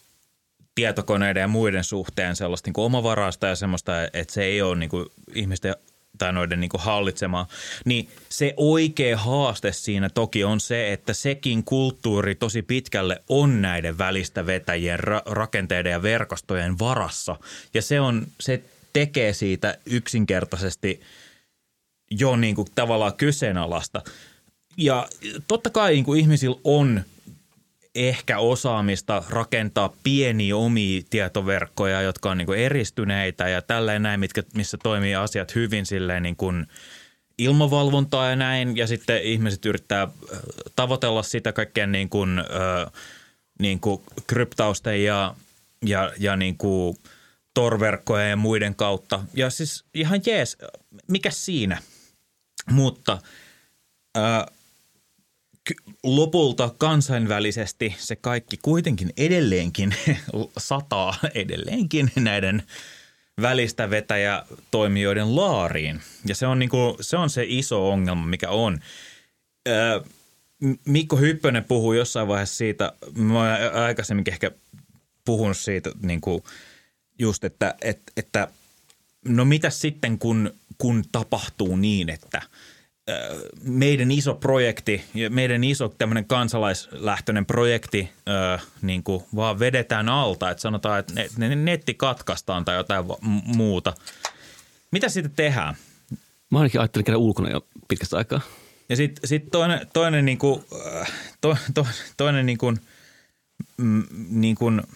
tietokoneiden ja muiden suhteen sellaista niin kuin omavarasta ja semmoista, että se ei ole niin kuin ihmisten tai noiden niin kuin hallitsemaa, niin se oikea haaste siinä toki on se, että sekin kulttuuri tosi pitkälle on näiden välistä vetäjien ra- rakenteiden ja verkostojen varassa. Ja se, on, se tekee siitä yksinkertaisesti jo niin kuin tavallaan kyseenalaista. Ja totta kai niin kuin ihmisillä on ehkä osaamista rakentaa pieniä omia tietoverkkoja, jotka on niin kuin eristyneitä ja tälleen näin, mitkä, missä toimii asiat hyvin silleen niin kuin ilmavalvontaa ja näin. Ja sitten ihmiset yrittää äh, tavoitella sitä kaikkien niin kuin, äh, niin kuin kryptausten ja, ja, ja niin kuin torverkkojen ja muiden kautta. Ja siis ihan jees, mikä siinä? Mutta äh, lopulta kansainvälisesti se kaikki kuitenkin edelleenkin sataa edelleenkin näiden välistä vetäjätoimijoiden laariin. Ja se on, niinku, se on se iso ongelma, mikä on. Öö, Mikko Hyppönen puhui jossain vaiheessa siitä, mä oon aikaisemminkin ehkä puhunut siitä niin kuin just, että, että, että no mitä sitten kun, kun tapahtuu niin, että – meidän iso projekti, meidän iso tämmöinen kansalaislähtöinen projekti ö, niin kuin vaan vedetään alta, että sanotaan, että netti katkaistaan tai jotain muuta. Mitä sitten tehdään? Mä ainakin ajattelin käydä ulkona jo pitkästä aikaa. Ja sitten sit toinen, toinen, niin kuin, to, to, toinen niin kuin, mm, niin kuin –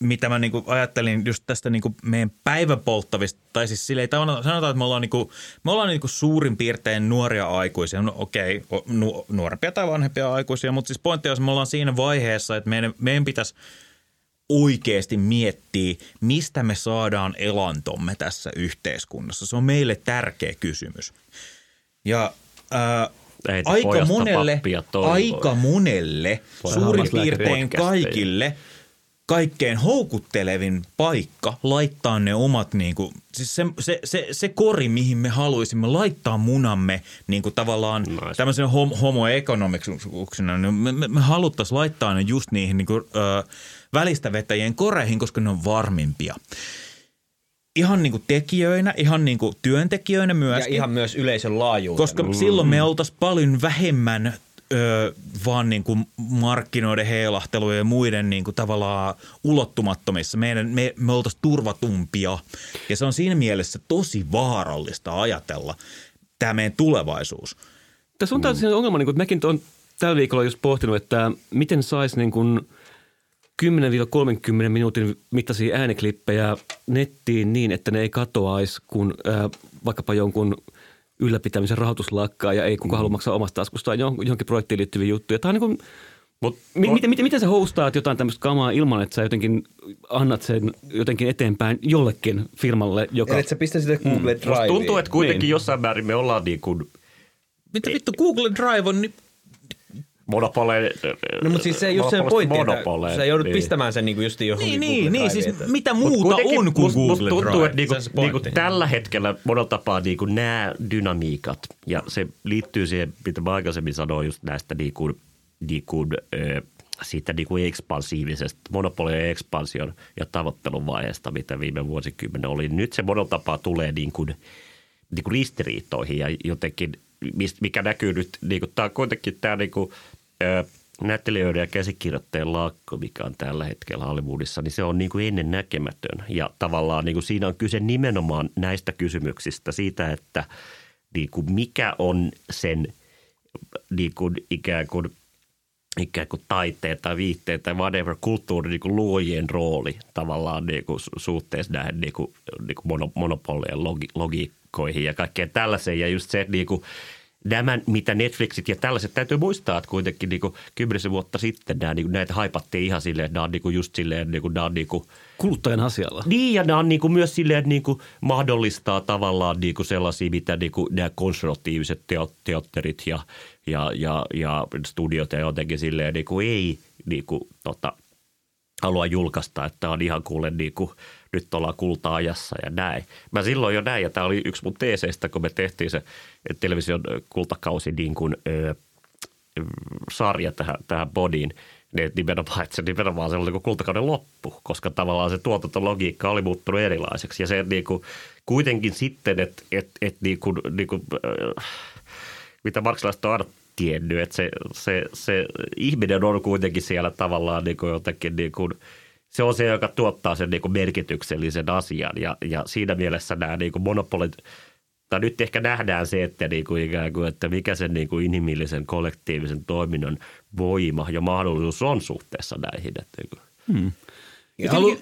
mitä mä niinku ajattelin just tästä niinku meidän päiväpolttavista, tai siis silleen, sanotaan, että me ollaan, niinku, me ollaan niinku suurin piirtein nuoria aikuisia. No okei, okay, nu, nuorempia tai vanhempia aikuisia, mutta siis pointti on, että me ollaan siinä vaiheessa, että meidän, meidän pitäisi oikeasti miettiä, mistä me saadaan elantomme tässä yhteiskunnassa. Se on meille tärkeä kysymys. Ja ää, aika monelle, aika monelle, suurin piirtein kaikille – kaikkein houkuttelevin paikka laittaa ne omat, niin kuin, siis se, se, se, se kori, mihin me haluaisimme laittaa munamme niin kuin tavallaan nice. tämmöisen hom, homo niin me, me, me haluttaisiin laittaa ne just niihin niin kuin, ö, välistä vetäjien koreihin, koska ne on varmimpia. Ihan niin kuin tekijöinä, ihan niin kuin työntekijöinä myöskin. Ja ihan myös yleisön laajuutena. Koska mm. silloin me oltaisiin paljon vähemmän ö, vaan niin kuin markkinoiden heilahtelujen ja muiden niin kuin tavallaan ulottumattomissa. Meidän, me, me oltaisiin turvatumpia ja se on siinä mielessä tosi vaarallista ajatella tämä meidän tulevaisuus. Tässä on mm. se ongelma, niin kuin, että mäkin olen tällä viikolla just pohtinut, että miten saisi niin kuin 10-30 minuutin mittaisia ääniklippejä nettiin niin, että ne ei katoaisi, kun äh, vaikkapa jonkun – ylläpitämisen rahoitus lakkaa ja ei kukaan mm. halua maksaa omasta taskustaan johonkin projektiin liittyviä juttuja. Tämä on niin kuin, Mut, mi- miten, miten, miten sä hostaat jotain tämmöistä kamaa ilman, että sä jotenkin annat sen jotenkin eteenpäin jollekin firmalle, joka... Eli sä pistä sitä Google mm. Driveen. Tuntuu, että kuitenkin niin. jossain määrin me ollaan niin kuin... Mitä vittu Google Drive on, niin monopole. No mutta siis se ei just se pointti, että sä joudut niin. pistämään sen niinku just johonkin Niin, niin, niin siis että... mitä muuta on kuin Google Drive. tuntuu, että niinku, niinku tällä hetkellä monella tapaa niinku nämä dynamiikat, ja se liittyy siihen, mitä mä aikaisemmin sanoin just näistä niinku, niinku, siitä niinku ekspansiivisesta monopolien ekspansion ja tavoittelun vaiheesta, mitä viime vuosikymmenen oli. Nyt se monella tapaa tulee niinku, niinku ristiriitoihin ja jotenkin, mikä näkyy nyt, niinku, tämä on kuitenkin tämä näyttelijöiden ja käsikirjoittajien lakko, mikä on tällä hetkellä Hollywoodissa, niin se on niin kuin ennen näkemätön. Ja tavallaan niin kuin siinä on kyse nimenomaan näistä kysymyksistä, siitä, että niin kuin mikä on sen niin kuin ikään kuin ikään kuin taiteen tai viitteen tai whatever kulttuuri niin luojien rooli tavallaan niin kuin suhteessa näihin niin kuin, niin kuin monopolien logi, logiikkoihin ja kaikkeen tällaiseen. Ja just se, niin kuin, nämä, mitä Netflixit ja tällaiset, täytyy muistaa, että kuitenkin niin kymmenisen vuotta sitten nämä, niin näitä haipattiin ihan silleen, että nämä on niin kuin just silleen, niin kuin, nämä on niin kuin, Kuluttajan asialla. niin, ja nämä on niin kuin myös silleen, että niin kuin mahdollistaa tavallaan niin kuin sellaisia, mitä niin kuin nämä konservatiiviset teatterit ja, ja, ja, ja studiot ja jotenkin silleen niin kuin ei niin kuin, tota, halua julkaista, että on ihan kuule niin kuin, nyt ollaan kulta-ajassa ja näin. Mä silloin jo näin, ja tämä oli yksi mun teeseistä, kun me tehtiin se television kultakausi niin kuin, ö, sarja tähän, tähän bodiin, niin nimenomaan, että se nimenomaan se oli niin kultakauden loppu, koska tavallaan se tuotantologiikka oli muuttunut erilaiseksi. Ja se niin kuin, kuitenkin sitten, että että että niin kuin, niin kuin, äh, mitä marksilaiset on aina tiennyt, että se, se, se ihminen on kuitenkin siellä tavallaan niin kuin jotenkin niin kuin, se on se, joka tuottaa sen niin kuin merkityksellisen asian ja, ja siinä mielessä nämä niin kuin monopolit, tai nyt ehkä nähdään se, että, niin kuin ikään kuin, että mikä sen niin kuin inhimillisen kollektiivisen toiminnan voima ja mahdollisuus on suhteessa näihin. Että, niin kuin. Ja halu,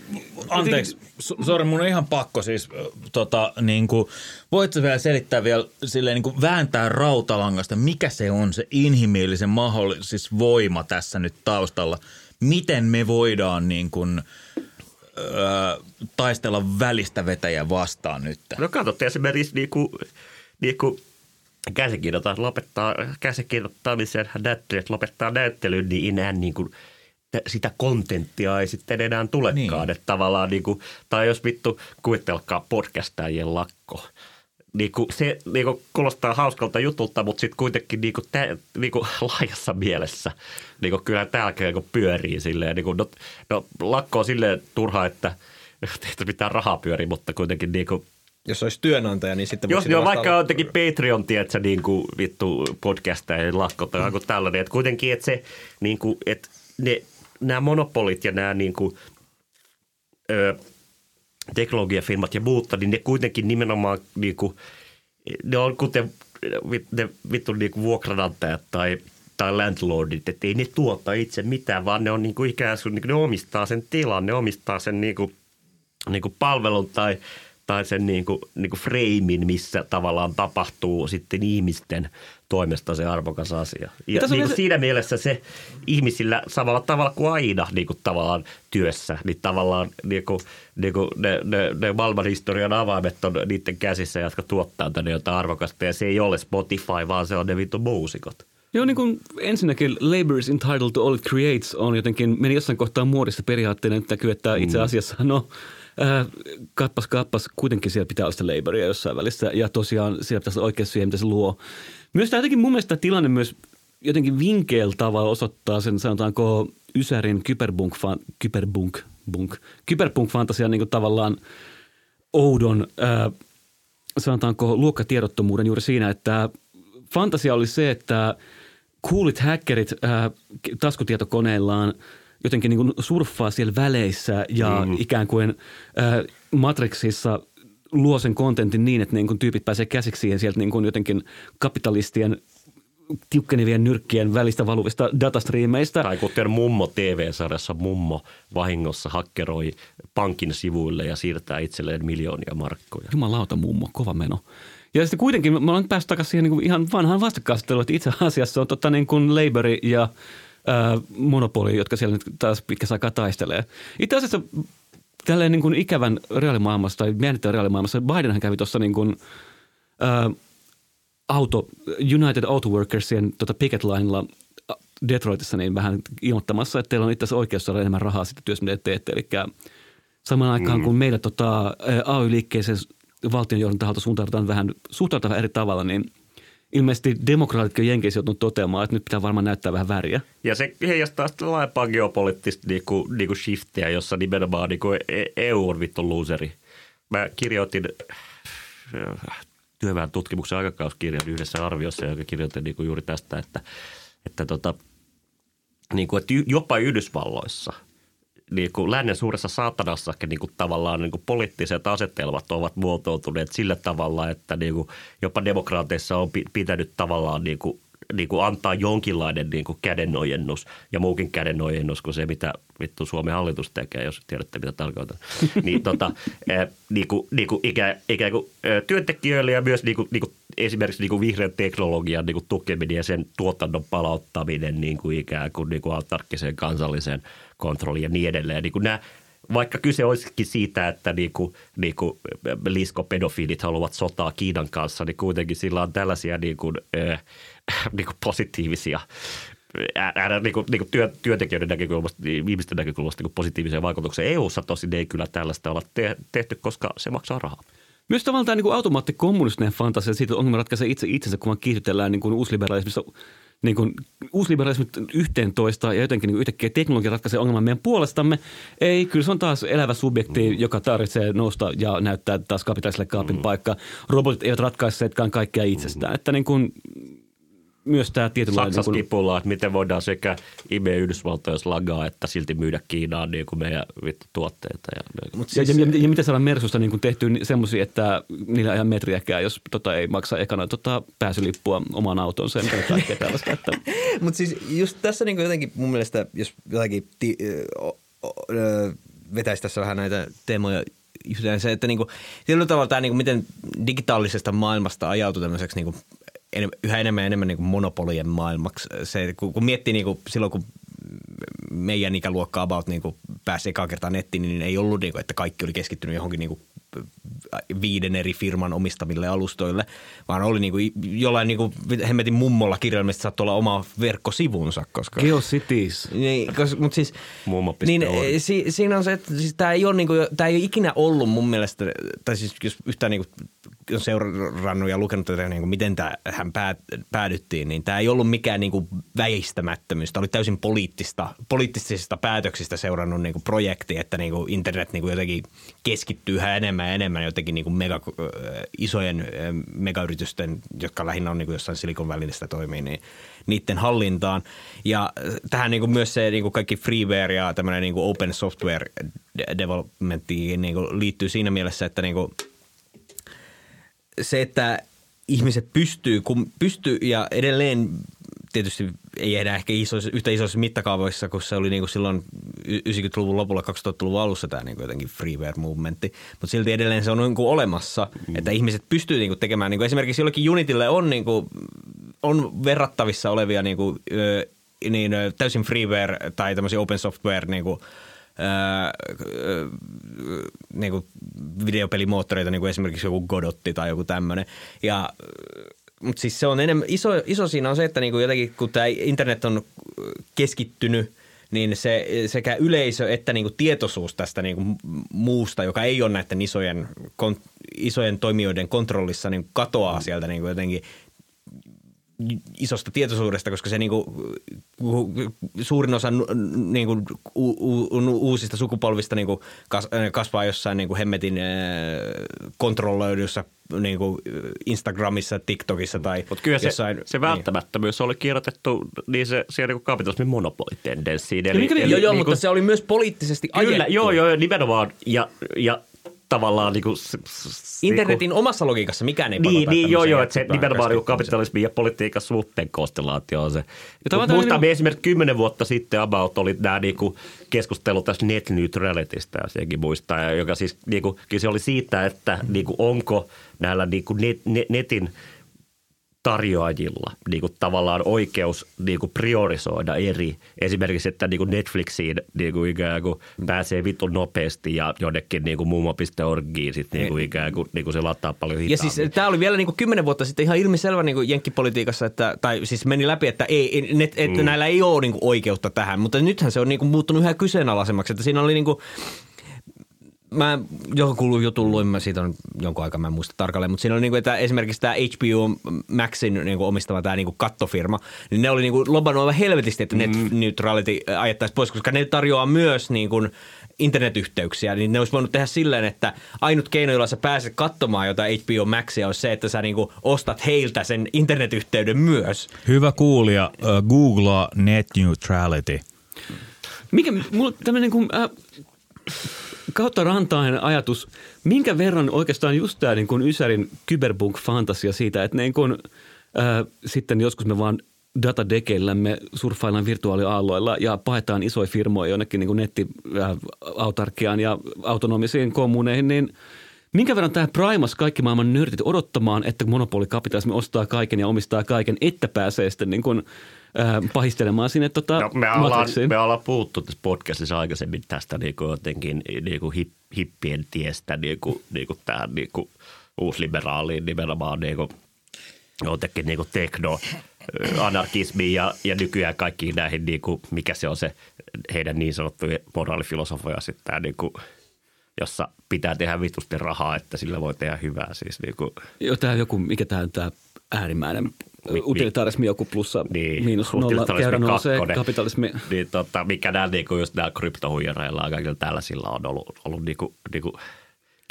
anteeksi, so- sori, mun on ihan pakko siis, tota, niin kuin, voitko vielä selittää vielä silleen niin kuin vääntää rautalangasta, mikä se on se inhimillisen mahdollis siis voima tässä nyt taustalla? Miten me voidaan niin kuin, ö, taistella välistä vetäjä vastaan nyt? No katsotte esimerkiksi niin kuin, niin kuin käsikirjoitat, lopettaa käsikirjoittamisen näyttelijät lopettaa näyttelyn, niin enää niin kuin, sitä kontenttia ei sitten enää tulekaan. Niin. Että tavallaan niin kuin, tai jos vittu kuvitelkaa podcastajien lakko. Niin kuin, se niin kuin, kuulostaa hauskalta jutulta, mutta sitten kuitenkin niin kuin, tä, niin kuin, laajassa mielessä. Niin kuin, kyllä täälläkin niin kuin, pyörii silleen. Niin kuin, no, no, lakko on silleen turha, että ei mitään rahaa pyöri, mutta kuitenkin niin kuin, Jos olisi työnantaja, niin sitten jos on vasta vaikka olla- jotenkin Patreon, tiedätkö, niin kuin vittu podcastajien lakko tai joku tällainen. Että kuitenkin, että se, niin kuin, että ne, nämä monopolit ja nämä niin kuin, ö, teknologiafirmat ja muut, niin ne kuitenkin nimenomaan niin kuin, ne on kuten ne vittu niin kuin vuokranantajat tai tai landlordit, että ei ne tuota itse mitään, vaan ne on niin kuin ikään kuin niin kuin ne omistaa sen tilan, ne omistaa sen niin kuin, niin kuin palvelun tai, tai sen niin kuin, niin kuin freimin, missä tavallaan tapahtuu sitten ihmisten toimesta se arvokas asia. Ja niin kuin se- siinä mielessä se ihmisillä samalla tavalla kuin aina niin kuin tavallaan työssä, niin tavallaan niin kuin, niin kuin ne, ne, ne maailmanhistorian avaimet on niiden käsissä, jotka tuottaa tänne jotain arvokasta. Ja se ei ole Spotify, vaan se on ne vittu muusikot. Joo, niin kuin ensinnäkin labor is entitled to all it creates on jotenkin, meni jossain kohtaa muodissa periaatteena, että näkyy, että itse asiassa, no äh, kappas kappas, kuitenkin siellä pitää olla sitä laboria jossain välissä ja tosiaan siellä pitäisi olla oikeus siihen, mitä se luo. Myös tämä jotenkin mun mielestä tilanne myös jotenkin vinkeillä tavalla osoittaa sen, sanotaanko Ysärin kyberbunk, kyberbunk, bunk, kyberpunk-fantasian niin kuin tavallaan oudon, äh, sanotaanko luokkatiedottomuuden juuri siinä, että fantasia oli se, että coolit hackerit äh, taskutietokoneillaan jotenkin niin surffaa siellä väleissä ja mm. ikään kuin äh, Matrixissa luo sen kontentin niin, että niin kuin tyypit pääsee käsiksi siihen sieltä niin kuin jotenkin kapitalistien tiukkenevien nyrkkien välistä valuvista datastriimeistä. Tai kuten Mummo TV-sarjassa Mummo vahingossa hakkeroi pankin sivuille ja siirtää itselleen miljoonia markkoja. Jumalauta mummo, kova meno. Ja sitten kuitenkin mä olen päässyt takaisin siihen niin kuin ihan vanhaan vastakkainasetteluun, että itse asiassa on tota niin kuin Labori ja ää, Monopoli, jotka siellä nyt taas pitkässä aikaa taistelee. Itse asiassa tälleen niin kuin ikävän reaalimaailmassa tai jännittävän reaalimaailmassa Bidenhän kävi tuossa niin kuin, ää, auto, United Auto Workersien tota picket linella Detroitissa niin vähän ilmoittamassa, että teillä on itse asiassa oikeus saada enemmän rahaa siitä työstä, mitä te teette. Eli samaan aikaan, mm. kun meillä tota, AY-liikkeeseen valtionjohdon taholta suhtaudutaan vähän, suhtaudutaan vähän eri tavalla, niin ilmeisesti demokraatitkin Jenkeissä joutunut toteamaan, että nyt pitää varmaan näyttää vähän väriä. Ja se heijastaa sitten laajempaa geopoliittista niinku, niinku shiftiä, jossa nimenomaan niinku EU on vittu loseri. Mä kirjoitin äh, työväen tutkimuksen aikakauskirjan yhdessä arviossa, joka kirjoitin niinku juuri tästä, että, että, tota, niinku, että jopa Yhdysvalloissa niin kuin lännen suuressa saatanassakin niin kuin tavallaan niin kuin poliittiset asetelmat ovat muotoutuneet sillä tavalla, että niin kuin jopa demokraateissa on pi- pitänyt tavallaan niin kuin, niin kuin antaa jonkinlainen niin kuin kädenojennus ja muukin kädenojennus kuin se, mitä vittu Suomen hallitus tekee, jos tiedätte, mitä tarkoitan. niin, tota, niin kuin, niin kuin ikään, ikään kuin eh, työntekijöille ja myös niin kuin, niin kuin esimerkiksi niin kuin vihreän teknologian niin kuin tukeminen ja sen tuotannon palauttaminen niin kuin ikään kuin, niin kuin autarkkiseen kansalliseen kontrolliin ja niin edelleen. Niin kuin nämä, vaikka kyse olisikin siitä, että niin kuin, niin kuin liskopedofiilit haluavat sotaa Kiinan kanssa, niin kuitenkin sillä on tällaisia niin kuin, äh, niin kuin positiivisia äällä niin kuin, niin kuin työ, työntekijöiden näkökulmasta, niin ihmisten näkökulmasta niin positiivisia vaikutuksia. EU-ssa tosin ei kyllä tällaista olla te- tehty, koska se maksaa rahaa. Myös tavallaan tämä niin automaattikommunistinen fantasia siitä, että ongelma ratkaisee itse itsensä, kun vaan kiihdytellään niin kuin uusliberalismissa niin kuin uusliberalismit yhteen toista ja jotenkin niin yhtäkkiä teknologia ratkaisee ongelman meidän puolestamme. Ei, kyllä se on taas elävä subjekti, mm. joka tarvitsee nousta ja näyttää taas kapitaliselle kaapin mm. paikka. Robotit eivät ratkaiseetkaan kaikkea itsestään. Mm. Että niin kuin, myös tämä tietynlainen... Saksassa niin kipulla, että miten voidaan sekä imeä Yhdysvaltoja lagaa, että silti myydä Kiinaan niin kuin meidän vittu tuotteita. Ja, Mut siis, ja, ja, ja, ja, miten saadaan Mersusta niin tehty semmoisia, että niillä ei ihan metriäkään, jos tota, ei maksa ekana tota, pääsylippua omaan autoon sen kaikkea tällaista. Että... Mutta siis just tässä niin jotenkin mun mielestä, jos jotenkin ti, ö, ö, vetäisi tässä vähän näitä teemoja se, että niinku, tietyllä tavalla tämä, niinku, miten digitaalisesta maailmasta ajautui tämmöiseksi niinku, yhä enemmän ja enemmän niinku monopolien maailmaksi. Se, kun, kun miettii niinku, silloin, kun meidän ikäluokka about niinku, pääsi ekaa kertaa nettiin, niin ei ollut, niinku, että kaikki oli keskittynyt johonkin niinku, viiden eri firman omistamille alustoille, vaan oli niinku, jollain niinku, hemmetin mummolla kirjaimellisesti saattoi olla oma verkkosivunsa. Koska, GeoCities. Niin, koska, mutta siis, Mummo.org. niin, si, siinä on se, että siis tämä ei ole, niinku, tää ei ole ikinä ollut mun mielestä, tai siis jos yhtään niinku, on seurannut ja lukenut tätä, niin kuin miten tähän päädyttiin, niin tämä ei ollut mikään niin kuin väistämättömyys. Tämä oli täysin poliittista, poliittisista päätöksistä seurannut niin kuin projekti, että niin kuin internet niin kuin jotenkin keskittyy yhä enemmän ja enemmän jotenkin niin kuin mega, isojen megayritysten, jotka lähinnä on niin kuin jossain Silicon Valleystä toimii, niin niiden hallintaan. Ja tähän niin kuin myös se niin kuin kaikki freeware ja tämmöinen niin kuin open software developmentiin niin kuin liittyy siinä mielessä, että niin kuin – se, että ihmiset pystyy, kun pystyy ja edelleen tietysti ei enää ehkä isoissa, yhtä isoissa mittakaavoissa, kun se oli niin kuin silloin 90-luvun lopulla, 2000-luvun alussa tämä niin kuin jotenkin freeware movementti. Mutta silti edelleen se on niin kuin olemassa, mm. että ihmiset pystyy niin kuin tekemään. Niin kuin esimerkiksi jollekin Unitille on, niin kuin, on verrattavissa olevia niin kuin, niin, täysin freeware tai tämmöisiä open software niin kuin, niin kuin videopelimoottoreita, niin kuin esimerkiksi joku Godotti tai joku tämmöinen. Ja mutta siis se on enemmän, iso, iso siinä on se, että niinku jotenkin kun tämä internet on keskittynyt, niin se, sekä yleisö että niinku tietoisuus tästä niinku muusta, joka ei ole näiden isojen, kon, isojen toimijoiden kontrollissa, niin katoaa sieltä niinku jotenkin isosta tietoisuudesta, koska se niinku, suurin osa niinku, u, u, uusista sukupolvista niinku kas, kasvaa jossain niinku hemmetin kontrolloidussa niinku Instagramissa, TikTokissa tai Mutta kyllä se, jossain. se välttämättömyys niin. oli kirjoitettu niin se, siellä niin kapitalismin monopolitendenssiin. Eli, eli, eli, joo, joo, niin mutta se oli myös poliittisesti Kyllä, ajettu. joo, joo, nimenomaan. Ja, ja tavallaan niin kuin, Internetin niin kuin, omassa logiikassa mikään ei Niin, niin joo, joo, että se nimenomaan niin kapitalismi ja politiikan suhteen konstellaatio on se. Muistan niin... esimerkiksi kymmenen vuotta sitten about oli nämä niin kuin keskustelu tästä net neutralitystä, ja sekin muistaa, joka siis niin kuin, se oli siitä, että niin kuin, onko näillä niin kuin net, net, netin – tarjoajilla niin kuin tavallaan oikeus niin kuin priorisoida eri. Esimerkiksi, että niin kuin Netflixiin niin kuin ikään kuin pääsee vittu nopeasti ja jonnekin niin kuin mummo.orgiin sitten niin kuin ikään kuin, niin kuin se lataa paljon hitaammin. Ja siis tämä oli vielä niin kuin kymmenen vuotta sitten ihan ilmiselvä niin kuin jenkkipolitiikassa, että, tai siis meni läpi, että, ei, net, että mm. näillä ei ole niin kuin oikeutta tähän. Mutta nythän se on niin kuin muuttunut yhä kyseenalaisemmaksi, että siinä oli niin kuin mä joku jutun luin, mä siitä on jonkun aikaa, mä en muista tarkalleen, mutta siinä oli niinku, että esimerkiksi tämä HBO Maxin niinku omistama tämä niinku kattofirma, niin ne oli niinku lobannut aivan helvetisti, että net mm. neutrality ajettaisiin pois, koska ne tarjoaa myös niinku internetyhteyksiä, niin ne olisi voinut tehdä silleen, että ainut keino, jolla sä pääset katsomaan jotain HBO Maxia, on se, että sä niinku ostat heiltä sen internetyhteyden myös. Hyvä kuulija, uh, googlaa net neutrality. Mikä, mulla tämmöinen kuin, äh, kautta rantain ajatus, minkä verran oikeastaan just tämä niin kuin Ysärin kyberbunk-fantasia siitä, että niin kuin, äh, sitten joskus me vaan datadekeillämme surffaillaan virtuaaliaalloilla ja paetaan isoja firmoja jonnekin niin nettiautarkiaan ja autonomisiin kommuneihin, niin Minkä verran tämä Primas kaikki maailman nörtit odottamaan, että monopolikapitalismi ostaa kaiken ja omistaa kaiken, että pääsee sitten niin kuin, äh, pahistelemaan sinne tota, No, me, ollaan, matriksiin? me ollaan puhuttu tässä podcastissa aikaisemmin tästä niinku jotenkin niinku hip, hippien tiestä niinku, niinku tähän niinku uusliberaaliin nimenomaan niinku, jotenkin niinku tekno, anarkismiin ja, ja nykyään kaikkiin näihin, niinku, mikä se on se heidän niin sanottu moraalifilosofia sitten tää niinku, jossa pitää tehdä vitusti rahaa, että sillä voi tehdä hyvää. Siis niinku, Joo, tämä joku, mikä tämä on tämä äärimmäinen utilitarismi joku plussa niin, miinus nolla, kerran nousee kapitalismi. Niin, tota, mikä nämä niinku, just nämä kryptohuijareilla ja kaikilla tällaisilla on ollut, ollut niinku, niinku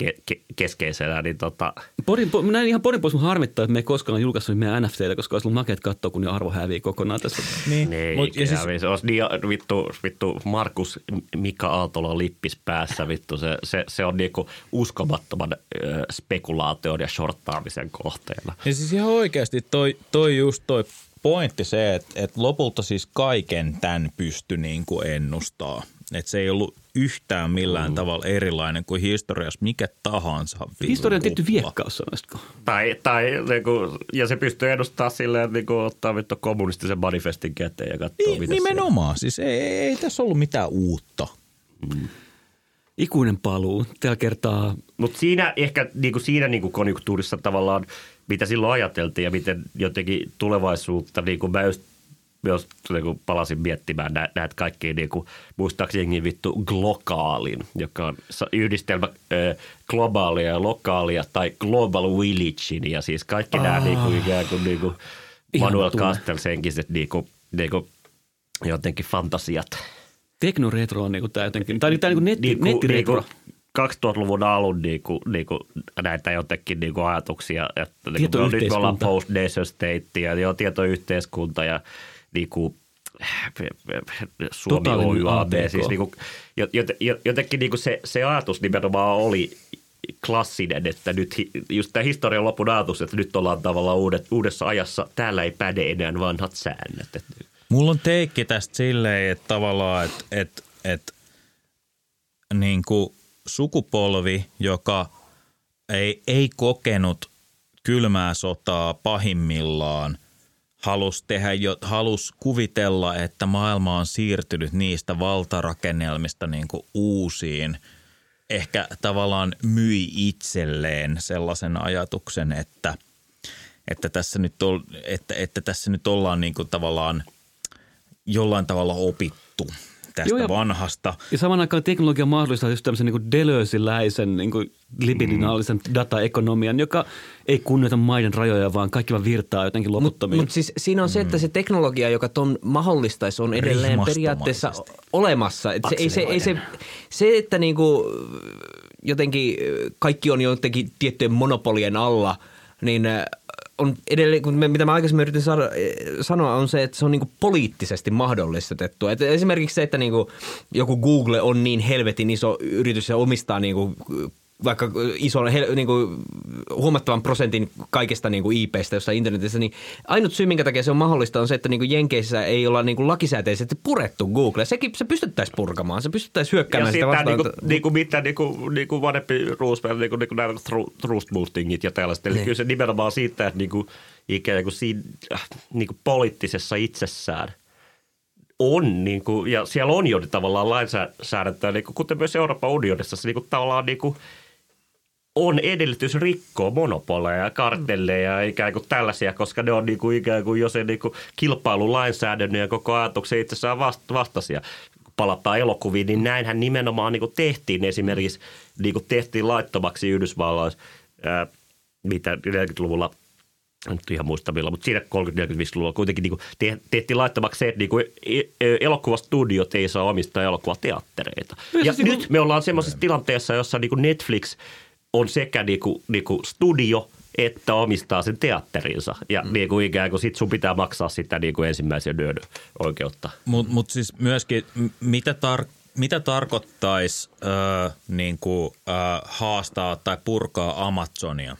ke, ke, keskeisenä, niin tota, Porin, po, näin ihan porin pois mun harmittaa, että me ei koskaan julkaissut meidän NFTitä, koska olisi ollut makeat katsoa, kun ne arvo hävii kokonaan tässä. Niin, niin, mut, ja siis, se olisi niin, vittu, vittu Markus Mika Aaltola lippis päässä, vittu, se, se, se on niinku uskomattoman ö, spekulaation ja shorttaamisen kohteena. ja siis ihan oikeasti toi, toi just toi pointti se, että, että lopulta siis kaiken tämän pysty niin kuin ennustaa. Että se ei ollut yhtään millään mm. tavalla erilainen kuin historiassa mikä tahansa. vitun Historian tietty viekkaus, sanoisitko? Tai, tai niinku, ja se pystyy ennustamaan silleen, että niinku, ottaa vittu kommunistisen manifestin käteen ja katsoo, Niin, mitä nimenomaan. Siis ei, ei, ei tässä ollut mitään uutta. Ikuinen paluu. Tällä kertaa Mutta siinä ehkä niinku siinä niinku konjunktuurissa tavallaan, mitä silloin ajateltiin ja miten jotenkin tulevaisuutta, niinku mä just, jos niinku palasin miettimään nä, näitä kaikkia, niinku, muistaakseni jengi vittu glokaalin, joka on yhdistelmä ö, globaalia ja lokaalia tai global villagein ja siis kaikki nämä niinku, ikään kuin niinku Ihana Manuel tunne. Castellsenkiset niinku, niinku, jotenkin fantasiat. teknoretro on niinku tämä jotenkin, tai tämä niinku netti, Niinku- nettiretro. niinku 2000-luvun alun niinku, niinku, näitä jotenkin niinku ajatuksia, että niinku, me- nyt me ollaan post nation state ja joo, tietoyhteiskunta ja niinku, Suomi Totaalinen Oy AB. Siis jot- jot- jotenkin niinku se, se ajatus nimenomaan oli klassinen, että nyt just tämä historian lopun ajatus, että nyt ollaan tavallaan uudet, uudessa ajassa, täällä ei päde enää vanhat säännöt. Että Mulla on teikki tästä silleen, että tavallaan, että, että, että niin kuin sukupolvi, joka ei, ei kokenut kylmää sotaa pahimmillaan, halusi, tehdä jo, halusi kuvitella, että maailma on siirtynyt niistä valtarakennelmista niin kuin uusiin, ehkä tavallaan myi itselleen sellaisen ajatuksen, että, että, tässä, nyt ol, että, että tässä nyt ollaan niin kuin tavallaan jollain tavalla opittu tästä Joo, ja- vanhasta. Ja saman aikaan teknologia mahdollistaa just tämmöisen niin deleuziläisen niin libidinaalisen mm. dataekonomian, joka ei kunnioita maiden rajoja, vaan kaikki vaan virtaa jotenkin loputtomiin. Mutta siis siinä on se, että se teknologia, joka ton mahdollistaisi, on edelleen periaatteessa olemassa. Et se, ei se, ei se, se, että niinku jotenkin kaikki on jotenkin tiettyjen monopolien alla, niin on edelleen, kun me, mitä mä aikaisemmin yritin saada, eh, sanoa, on se, että se on niinku poliittisesti mahdollistettu. Et esimerkiksi se, että niinku joku Google on niin helvetin iso yritys ja omistaa niinku vaikka ison, niin kuin, huomattavan prosentin kaikesta niin kuin IPstä jossain internetissä, niin ainut syy, minkä takia se on mahdollista, on se, että niin kuin Jenkeissä ei olla niin kuin lakisääteisesti purettu Google. Sekin se pystyttäisiin purkamaan, se pystyttäisiin hyökkäämään ja sitä vastaan. niinku, niinku, mitä niinku, niinku vanhempi Roosevelt, niinku, niinku nämä tru- trust boostingit ja tällaiset. Eli Niin. kyllä se nimenomaan siitä, että niinku, ikään kuin siinä äh, niinku poliittisessa itsessään on, niinku, ja siellä on jo tavallaan lainsäädäntöä, niinku, kuten myös Euroopan unionissa, se niinku, tavallaan niinku, on edellytys rikkoa monopoleja ja kartelleja ja ikään kuin tällaisia, koska ne on niin kuin ikään kuin jo se niin kuin kilpailulainsäädännön ja koko ajatuksen itsessään vast- vastaisia. Palataan elokuviin, niin näinhän nimenomaan niin kuin tehtiin esimerkiksi, niin kuin tehtiin laittomaksi Yhdysvalloissa, ää, mitä 40-luvulla en nyt ihan muista milloin, mutta siinä 30-40-luvulla kuitenkin niin te, tehtiin laittomaksi se, että niin kuin elokuvastudiot ei saa omistaa elokuvateattereita. Kyllä Ja siis niin nyt me ollaan semmoisessa tilanteessa, jossa niin kuin Netflix on sekä niin kuin, niin kuin studio että omistaa sen teatterinsa. Ja mm. niin kuin ikään kuin sit sun pitää maksaa sitä niin kuin ensimmäisen yön oikeutta. Mutta mut siis myöskin, mitä, tar- mitä tarkoittaisi äh, niin kuin, äh, haastaa tai purkaa Amazonia?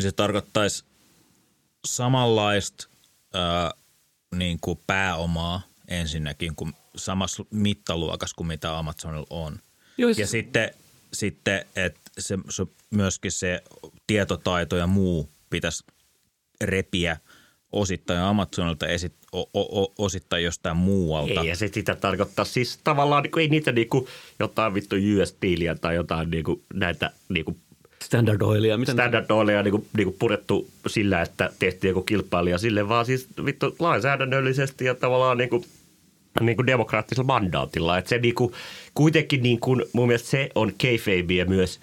Se tarkoittaisi samanlaista äh, niin kuin pääomaa ensinnäkin kuin samassa mittaluokassa kuin mitä Amazonilla on. Joo, Ja sitten sitten, että se, se, myöskin se tietotaito ja muu pitäisi repiä osittain Amazonilta esit, o, o, o, osittain jostain muualta. Ei, ja se sitä tarkoittaa siis tavallaan, niin kuin, ei niitä niin kuin, jotain vittu US Steelia tai jotain niin kuin, näitä niin kuin, Standard Oilia. Mitä Standard Oilia niin kuin, niin kuin purettu sillä, että tehtiin joku kilpailija sille, vaan siis vittu lainsäädännöllisesti ja tavallaan niin kuin, niin kuin demokraattisella mandaatilla. Että se niin kuin, kuitenkin niin kuin, mun mielestä se on kayfabea myös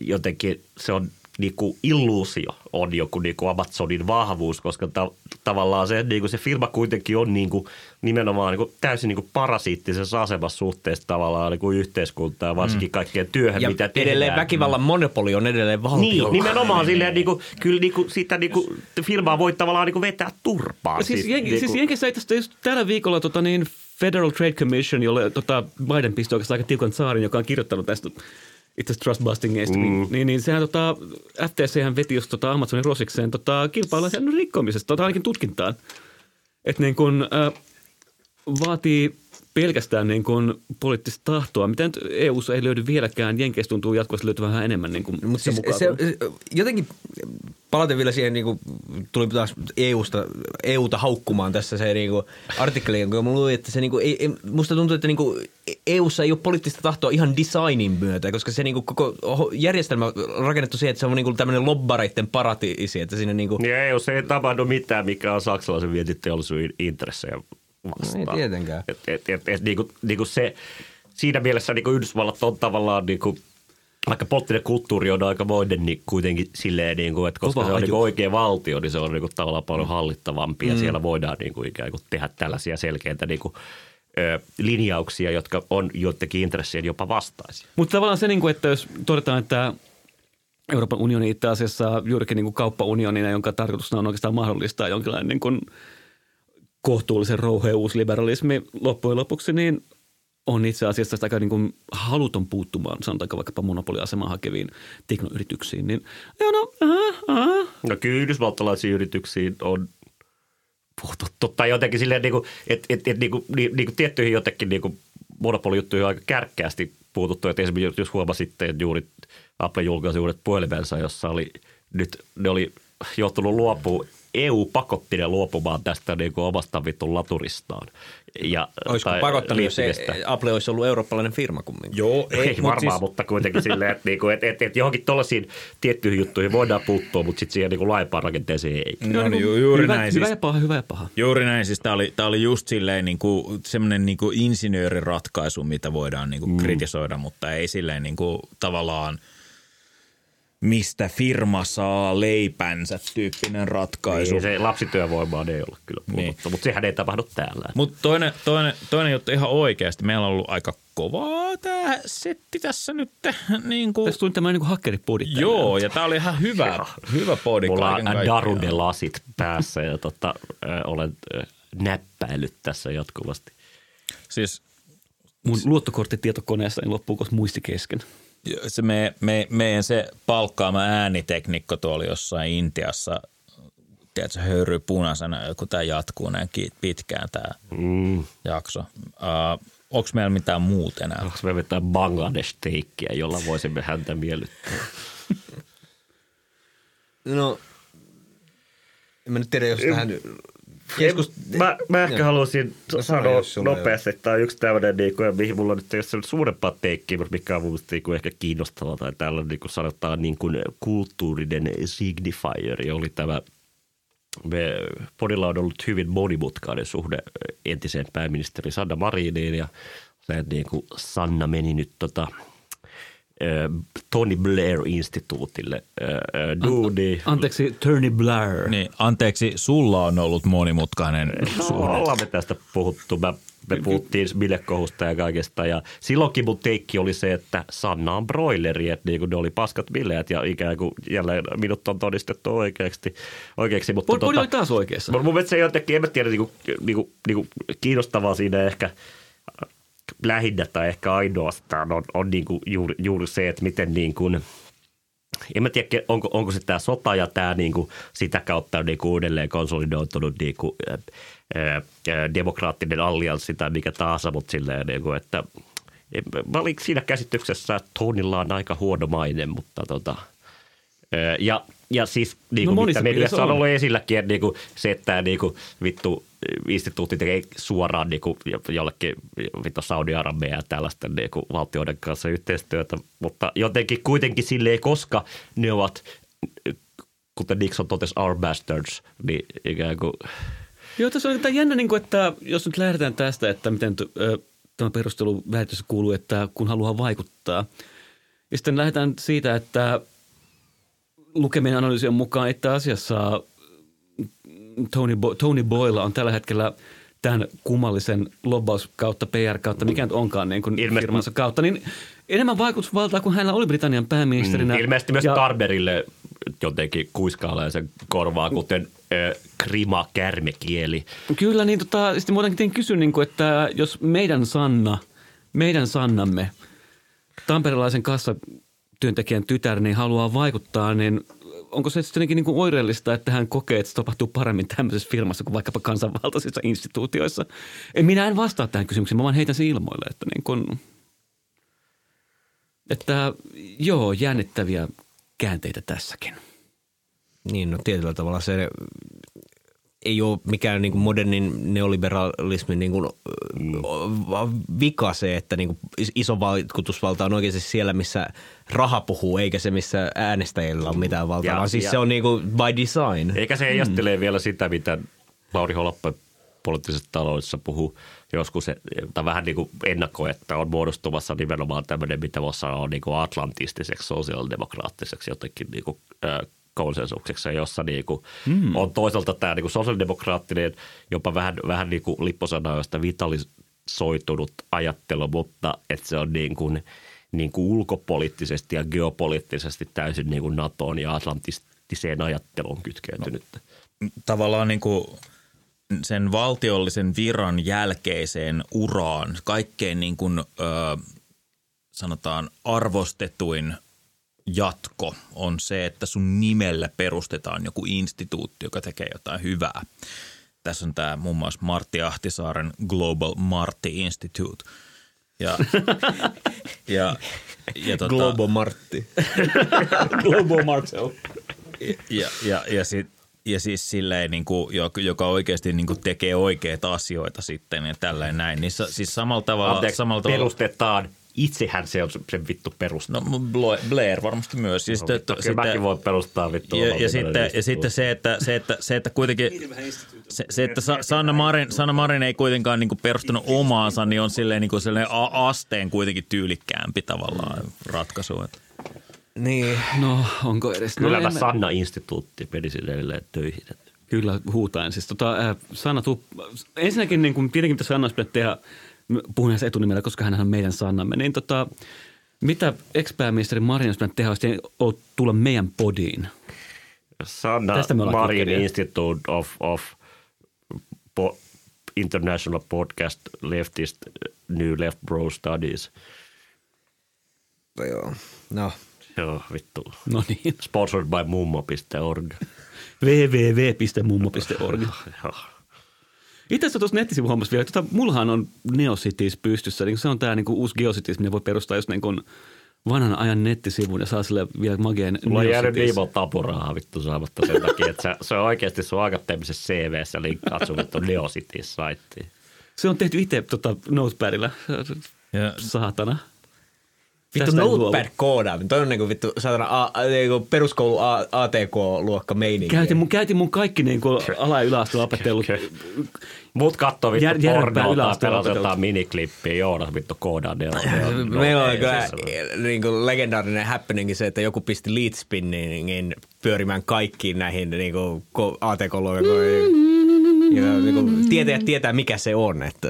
jotenkin, se on niin kuin illuusio on joku niin kuin Amazonin vahvuus, koska ta- tavallaan se, niin kuin se firma kuitenkin on niin kuin, nimenomaan niin kuin täysin niin kuin parasiittisessa asemassa suhteessa tavallaan niin kuin yhteiskuntaan, varsinkin kaikkeen työhön, Ja mitä tehdään. edelleen väkivallan monopoli on edelleen valtio. Niin, nimenomaan silleen, niin kuin, kyllä niin kuin, sitä niin kuin, firmaa voi tavallaan niin kuin vetää turpaan. Siis, jen, niin siis kuin- Jenkeissä itse asiassa just tällä viikolla tota, niin Federal Trade Commission, jolle tota, Biden pisti oikeastaan aika tiukan saarin, joka on kirjoittanut tästä itse asiassa trustbustingista, mm. niin, niin sehän tota, FTC hän veti just tota Amazonin rosikseen tota, kilpailun rikkomisesta, tota, ainakin tutkintaan. Että niin kun, äh, vaatii pelkästään niin kun poliittista tahtoa, mitä nyt EUssa ei löydy vieläkään, Jenkeissä tuntuu jatkuvasti löytyvän vähän enemmän niin kuin Mutta sen siis mukaan. se, jotenkin palaten vielä siihen, niin kuin, tuli taas EUsta, EUta haukkumaan tässä se niin kuin, artikkeli, jonka mä luin, että se niin kuin, ei, ei, musta tuntuu, että niin kuin, EUssa ei ole poliittista tahtoa ihan designin myötä, koska se niin kuin, koko järjestelmä on rakennettu siihen, että se on niin kuin, tämmöinen lobbareiden paratiisi, että siinä niin kuin, Niin ei, jos ei tapahdu mitään, mikä on saksalaisen vientiteollisuuden intressejä vastaan. Ei tietenkään. Et, et, et, et, niinku, niinku se, siinä mielessä niinku Yhdysvallat on tavallaan niinku, vaikka poliittinen kulttuuri on aikamoinen, niin kuitenkin silleen, niin kuin, että koska Kova se on niin oikea valtio, niin se on niin kuin, tavallaan paljon hallittavampi ja siellä voidaan niin kuin, ikään kuin tehdä tällaisia selkeitä niin kuin, ö, linjauksia, jotka on joidenkin intressien jopa vastaisia. Mutta tavallaan se, niin kuin, että jos todetaan, että Euroopan unioni itse asiassa juurikin niin kuin kauppaunionina, jonka tarkoituksena on oikeastaan mahdollistaa jonkinlainen niin kuin kohtuullisen rouheus liberalismi loppujen lopuksi, niin on itse asiassa aika niin kuin haluton puuttumaan, sanotaanko vaikkapa monopoliasemaa hakeviin teknoyrityksiin. Niin, joo, no, aha, aha. No kyllä yhdysvaltalaisiin yrityksiin on puututtu tai jotenkin silleen, niin kuin, että et, et, niin kuin, niin, niin kuin tiettyihin jotenkin niin monopolijuttuihin aika kärkkäästi puututtu. Että esimerkiksi jos huomasitte, että juuri Apple julkaisi uudet puhelimensa, jossa oli nyt ne oli joutunut luopumaan EU pakotti ne luopumaan tästä niin kuin omasta vitun laturistaan. Ja, olisiko tai pakottanut, jos. Apple olisi ollut eurooppalainen firma kumminkin. Joo, Ei, ei varmaan, siis... mutta kuitenkin silleen, että, niinku, että, että, että johonkin tuollaisiin tiettyihin juttuihin voidaan puuttua, mutta sitten siihen niinku laajempaan rakenteeseen ei. No niin, ju- juuri hyvä, näin. Hyvä Siis, ja paha, hyvä ja paha. juuri näin. Siis tämä oli, tää oli just silleen niin kuin, semmoinen niin kuin insinööriratkaisu, mitä voidaan niin kuin mm. kritisoida, mutta ei silleen niin kuin, tavallaan mistä firma saa leipänsä tyyppinen ratkaisu. Ei, se lapsityövoimaan ei ole kyllä puhuttu, niin. mutta sehän ei tapahdu täällä. Mutta toinen, toinen, toinen juttu ihan oikeasti. Meillä on ollut aika kovaa tämä setti tässä nyt. Niin kuin, Tässä tuli tämä niin hakkeripodi. joo, ja tämä oli ihan hyvä, hyvä podi Mulla kaiken on kaikkiaan. Darude-lasit päässä ja tota, ö, olen ö, näppäillyt tässä jatkuvasti. Siis Mun luottokorttitietokoneessa niin loppuu kohta muisti kesken. Se me, me, meidän se palkkaama ääniteknikko tuolla jossain Intiassa, tiedätkö, höyryy punaisena, kun tämä jatkuu näin pitkään tämä Mm. jakso. Uh, Onko meillä mitään muuta enää? Onko me vetää Bangladesh-teikkiä, jolla voisimme häntä miellyttää? No, en mä nyt tiedä, jos tähän keskus... Mä, mä ehkä Joo. haluaisin No, sano, sanoa nopeasti, että tämä on yksi tämmöinen, niin kuin, mihin mulla nyt ei ole suurempaa teikkiä, mutta mikä on mun mielestä niin kuin ehkä kiinnostavaa, tai täällä niin kuin sanotaan niin kuin kulttuurinen signifier, oli tämä me, podilla on ollut hyvin monimutkainen suhde entiseen pääministeri Sanna Mariniin ja se, niin kuin Sanna meni nyt tota, Tony Blair-instituutille ö, ö, duuniin. Anteeksi, Tony Blair. Niin, anteeksi, sulla on ollut monimutkainen suhde. Ollaan me tästä puhuttu. Mä, me puhuttiin bilekohusta ja kaikesta. Ja silloinkin mun teikki oli se, että Sanna on broileri, että niin kuin ne oli paskat bileet ja ikään kuin jälleen minut on todistettu oikeaksi. oikeaksi mutta podi oli taas oikeassa. Mun, mun mielestä se jotenkin, en mä tiedä, niinku, niinku, niinku kiinnostavaa siinä ehkä lähinnä tai ehkä ainoastaan on, on niinku juuri, juuri se, että miten niin kuin, en mä tiedä, onko, onko se tämä sota ja tämä niinku, sitä kautta niinku uudelleen konsolidoitunut niinku, ää, ää, demokraattinen allianssi tai mikä tahansa, mutta silleen, niinku, että mä olin siinä käsityksessä, että Tonilla on aika huono maine, mutta tota, ö, ja, ja siis niin No kuin monissa mitä mediassa on ollut esilläkin, että niin kuin se, että niin kuin vittu instituutti tekee suoraan niin kuin jollekin vittu Saudi-Arabia ja tällaisten niin kuin valtioiden kanssa yhteistyötä, mutta jotenkin kuitenkin silleen, koska ne ovat, kuten Nixon totesi, our bastards, niin ikään kuin Joo, tässä on tämä jännä, niin kuin, että jos nyt lähdetään tästä, että miten tämä perustelu väitössä kuuluu, että kun haluaa vaikuttaa. Ja sitten lähdetään siitä, että lukemien analyysien mukaan itse asiassa Tony, Bo- Tony Boyle on tällä hetkellä tämän kummallisen lobbaus kautta, PR kautta, mikä nyt onkaan niin kuin Ilmeisesti- firmansa kautta, niin enemmän vaikutusvaltaa kuin hänellä oli Britannian pääministerinä. Mm, ilmeisesti myös Ja- Tarberille jotenkin kuiskailee sen korvaa, kuten ö, krima kärmekieli. Kyllä, niin tota, sitten tietenkin kysyä, niin kuin, että jos meidän Sanna, meidän Sannamme, tamperelaisen kassatyöntekijän tytär, niin haluaa vaikuttaa, niin onko se jotenkin niin kuin oireellista, että hän kokee, että se tapahtuu paremmin tämmöisessä firmassa kuin vaikkapa kansanvaltaisissa instituutioissa? Minä en vastaa tähän kysymykseen, mä vaan heitän sen ilmoille, että niin kuin, että joo, jännittäviä käänteitä tässäkin. Niin, no tietyllä tavalla se ei ole mikään niin kuin modernin neoliberalismin niin kuin, vika se, että niin kuin iso vaikutusvalta on oikeasti siellä, missä raha puhuu, eikä se, missä äänestäjillä on mitään valtaa, Ja- vaan siis ja- se on niin kuin by design. Eikä se heijastelee vielä sitä, mitä Lauri Holoppe poliittisessa taloudessa puhuu joskus, tai vähän niin kuin ennakoi, että on muodostumassa nimenomaan tämmöinen, mitä voisi sanoa niin kuin atlantistiseksi, sosiaalidemokraattiseksi jotenkin niin kuin, äh, konsensukseksi, jossa niin kuin mm. on toisaalta tämä niin kuin sosiaalidemokraattinen, jopa vähän, vähän niin kuin lipposanoista vitalisoitunut ajattelu, mutta että se on niin kuin, niin kuin ulkopoliittisesti ja geopoliittisesti täysin niin kuin NATOon ja atlantistiseen ajatteluun kytkeytynyt. No tavallaan niin kuin sen valtiollisen viran jälkeiseen uraan kaikkein niin kuin, ö, sanotaan arvostetuin jatko on se, että sun nimellä perustetaan joku instituutti, joka tekee jotain hyvää. Tässä on tämä muun muassa Martti Ahtisaaren Global Martti Institute. Ja, ja, ja tota, Globo Martti. Global Marcel. ja, ja, ja, sit, ja siis silleen, niin kuin, joka, joka oikeasti niin kuin tekee oikeita asioita sitten ja tälleen näin. Niin sa, siis samalla tavalla, Anteeksi, samalla tavalla perustetaan. Itsehän se on sen vittu perustaa. No Bla- Blair varmasti myös. Ja, sitten, Vittu, kyllä mäkin voin perustaa vittu. ja, ja, sitten, ja sitten se, että, se, että, se, että kuitenkin se, se että Sa- Sanna Marin, Sanna Marin ei kuitenkaan niin kuin perustanut omaansa, niin on silleen, niin kuin silleen asteen kuitenkin tyylikkäämpi tavallaan ratkaisu. Että. Niin. No, onko edes? Kyllä no, en mä- Sanna-instituutti menisin edelleen töihin. Kyllä, huutaen. Siis tota, äh, Sanna, tuu, ensinnäkin niin kuin, tietenkin tässä Sanna olisi pitänyt tehdä, puhun näistä etunimellä, koska hän on meidän Sannamme, niin tota, mitä ex-pääministeri Marin olisi pitänyt tehdä, olisi ollut tulla meidän podiin? Sanna Marin. Institute of, of po, International Podcast Leftist New Left Bro Studies. No joo. No, Joo, vittu. No niin, Sponsored by mummo.org. www.mummo.org. Joo. Itse asiassa tuossa nettisivuhommassa vielä, tota, mullahan on Neocities pystyssä, niin se on tämä niinku uusi Geocities, minne voi perustaa just niin kuin vanhan ajan nettisivun ja saa sille vielä mageen Mulla on jäänyt Neocities. niin monta apurahaa vittu saamatta sen takia, että se, se on oikeasti sun akateemisessa CVssä linkkaat sun vittu Neocities-saittiin. Se on tehty itse tota, notepadilla, Ja, saatana. Vittu notepad-koodaaminen. Toi on niinku vittu saatana a, a, niinku peruskoulu a, ATK-luokka meininki. Käytin mun, käytin mun kaikki niin kuin ala- ja yläasteella opetellut. Mut katso vittu Jär- pornoa tai jotain miniklippiä, Joonas vittu koodaa ne. on- ne Meillä no, on kyllä se- niin kuin legendaarinen happening se, että joku pisti lead spinningin pyörimään kaikkiin näihin niin kuin ATK-luokoihin. Ja niin kuin, tietäjät tietää, mikä se on. Että.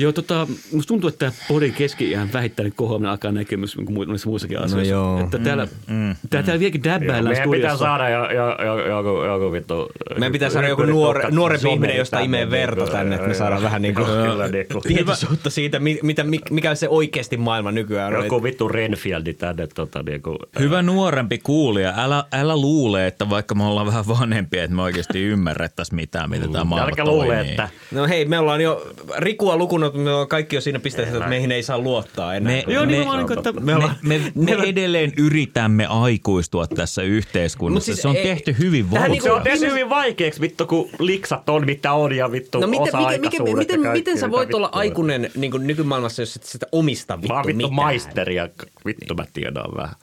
Joo, tota, musta tuntuu, että podin keski-iän vähittäinen kohoaminen alkaa näkyä myös niin kuin monissa muissakin asioissa. joo. Että täällä, mm, tää, täällä vieläkin däbäillään Meidän pitää saada jo, jo, jo, joku, joku vittu... Meidän pitää saada joku nuore, nuorempi ihminen, josta imee verta tänne, että me saadaan vähän niin kuin, Kyllä, niin kuin, tietoisuutta siitä, mi- mitä, mi- mikä se oikeasti maailma nykyään on. joku vittu Renfieldi tänne tota niinku... hyvä nuorempi kuulija, älä, älä luule, että vaikka me ollaan vähän vanhempia, että me oikeasti ymmärrettäisiin mitään, mitä tämä maailma Älkää toimii. luule, että No hei, me ollaan jo Rikua lukuun että me ollaan kaikki jo siinä pisteessä, että meihin ei saa luottaa enää. Me, Joo, me, niin kuin, että- me, me, me, me edelleen yritämme aikuistua tässä yhteiskunnassa. Siis se on ei- tehty hyvin vaikeaa. niinku- Se on tehty hyvin vaikeaksi, vittu, kun liksat on mitä on ja vittu No miten, miten, miten, osa-aikaisuudet miten, ja miten sä voit mitä olla aikuinen niin kuin nykymaailmassa, jos et sitä omista vittu Mä oon vittu mitään? maisteri ja vittu mä tiedän vähän.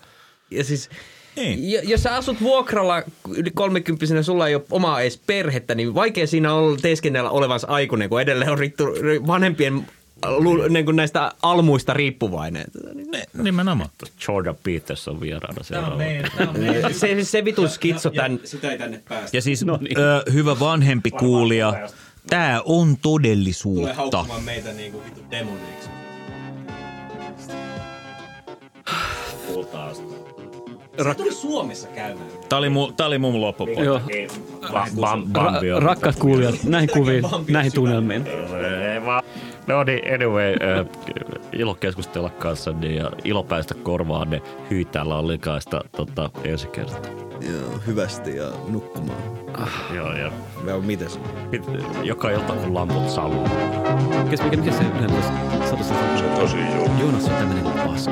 Ja siis, Niin. jo- jos sä asut vuokralla yli kolmekymppisenä, sulla ei ole omaa edes perhettä, niin vaikea siinä on teeskennellä olevansa aikuinen, kun edelleen on rittu, vanhempien niin kuin näistä almuista riippuvainen. Nimenomaan. Jordan Peterson vieraana seuraava. Se, se vitun skitso tän, Sitä ei tänne päästä. Ja siis no niin. ö, hyvä vanhempi kuulija, tämä on Tulee todellisuutta. haukkumaan meitä niinku vittu demoneiksi. Se tuli Suomessa käymään. Tämä oli, mu, tää oli mun loppupointti. Joo. Ba- Bam- Bambi Ra- on- rakkaat kuulijat, näihin kuviin, näihin tunnelmiin. No niin, anyway, äh, ilo keskustella kanssanne ja ilo päästä korvaanne hyytäällä on likaista tota, ensi kertaa. Joo, hyvästi ja nukkumaan. Joo, ja Vai mitäs? mit- joka ilta kun lamput saluu. Mikäs, mikä, mikä se yhden Se on tosi joo. Joonas on tämmönen paska.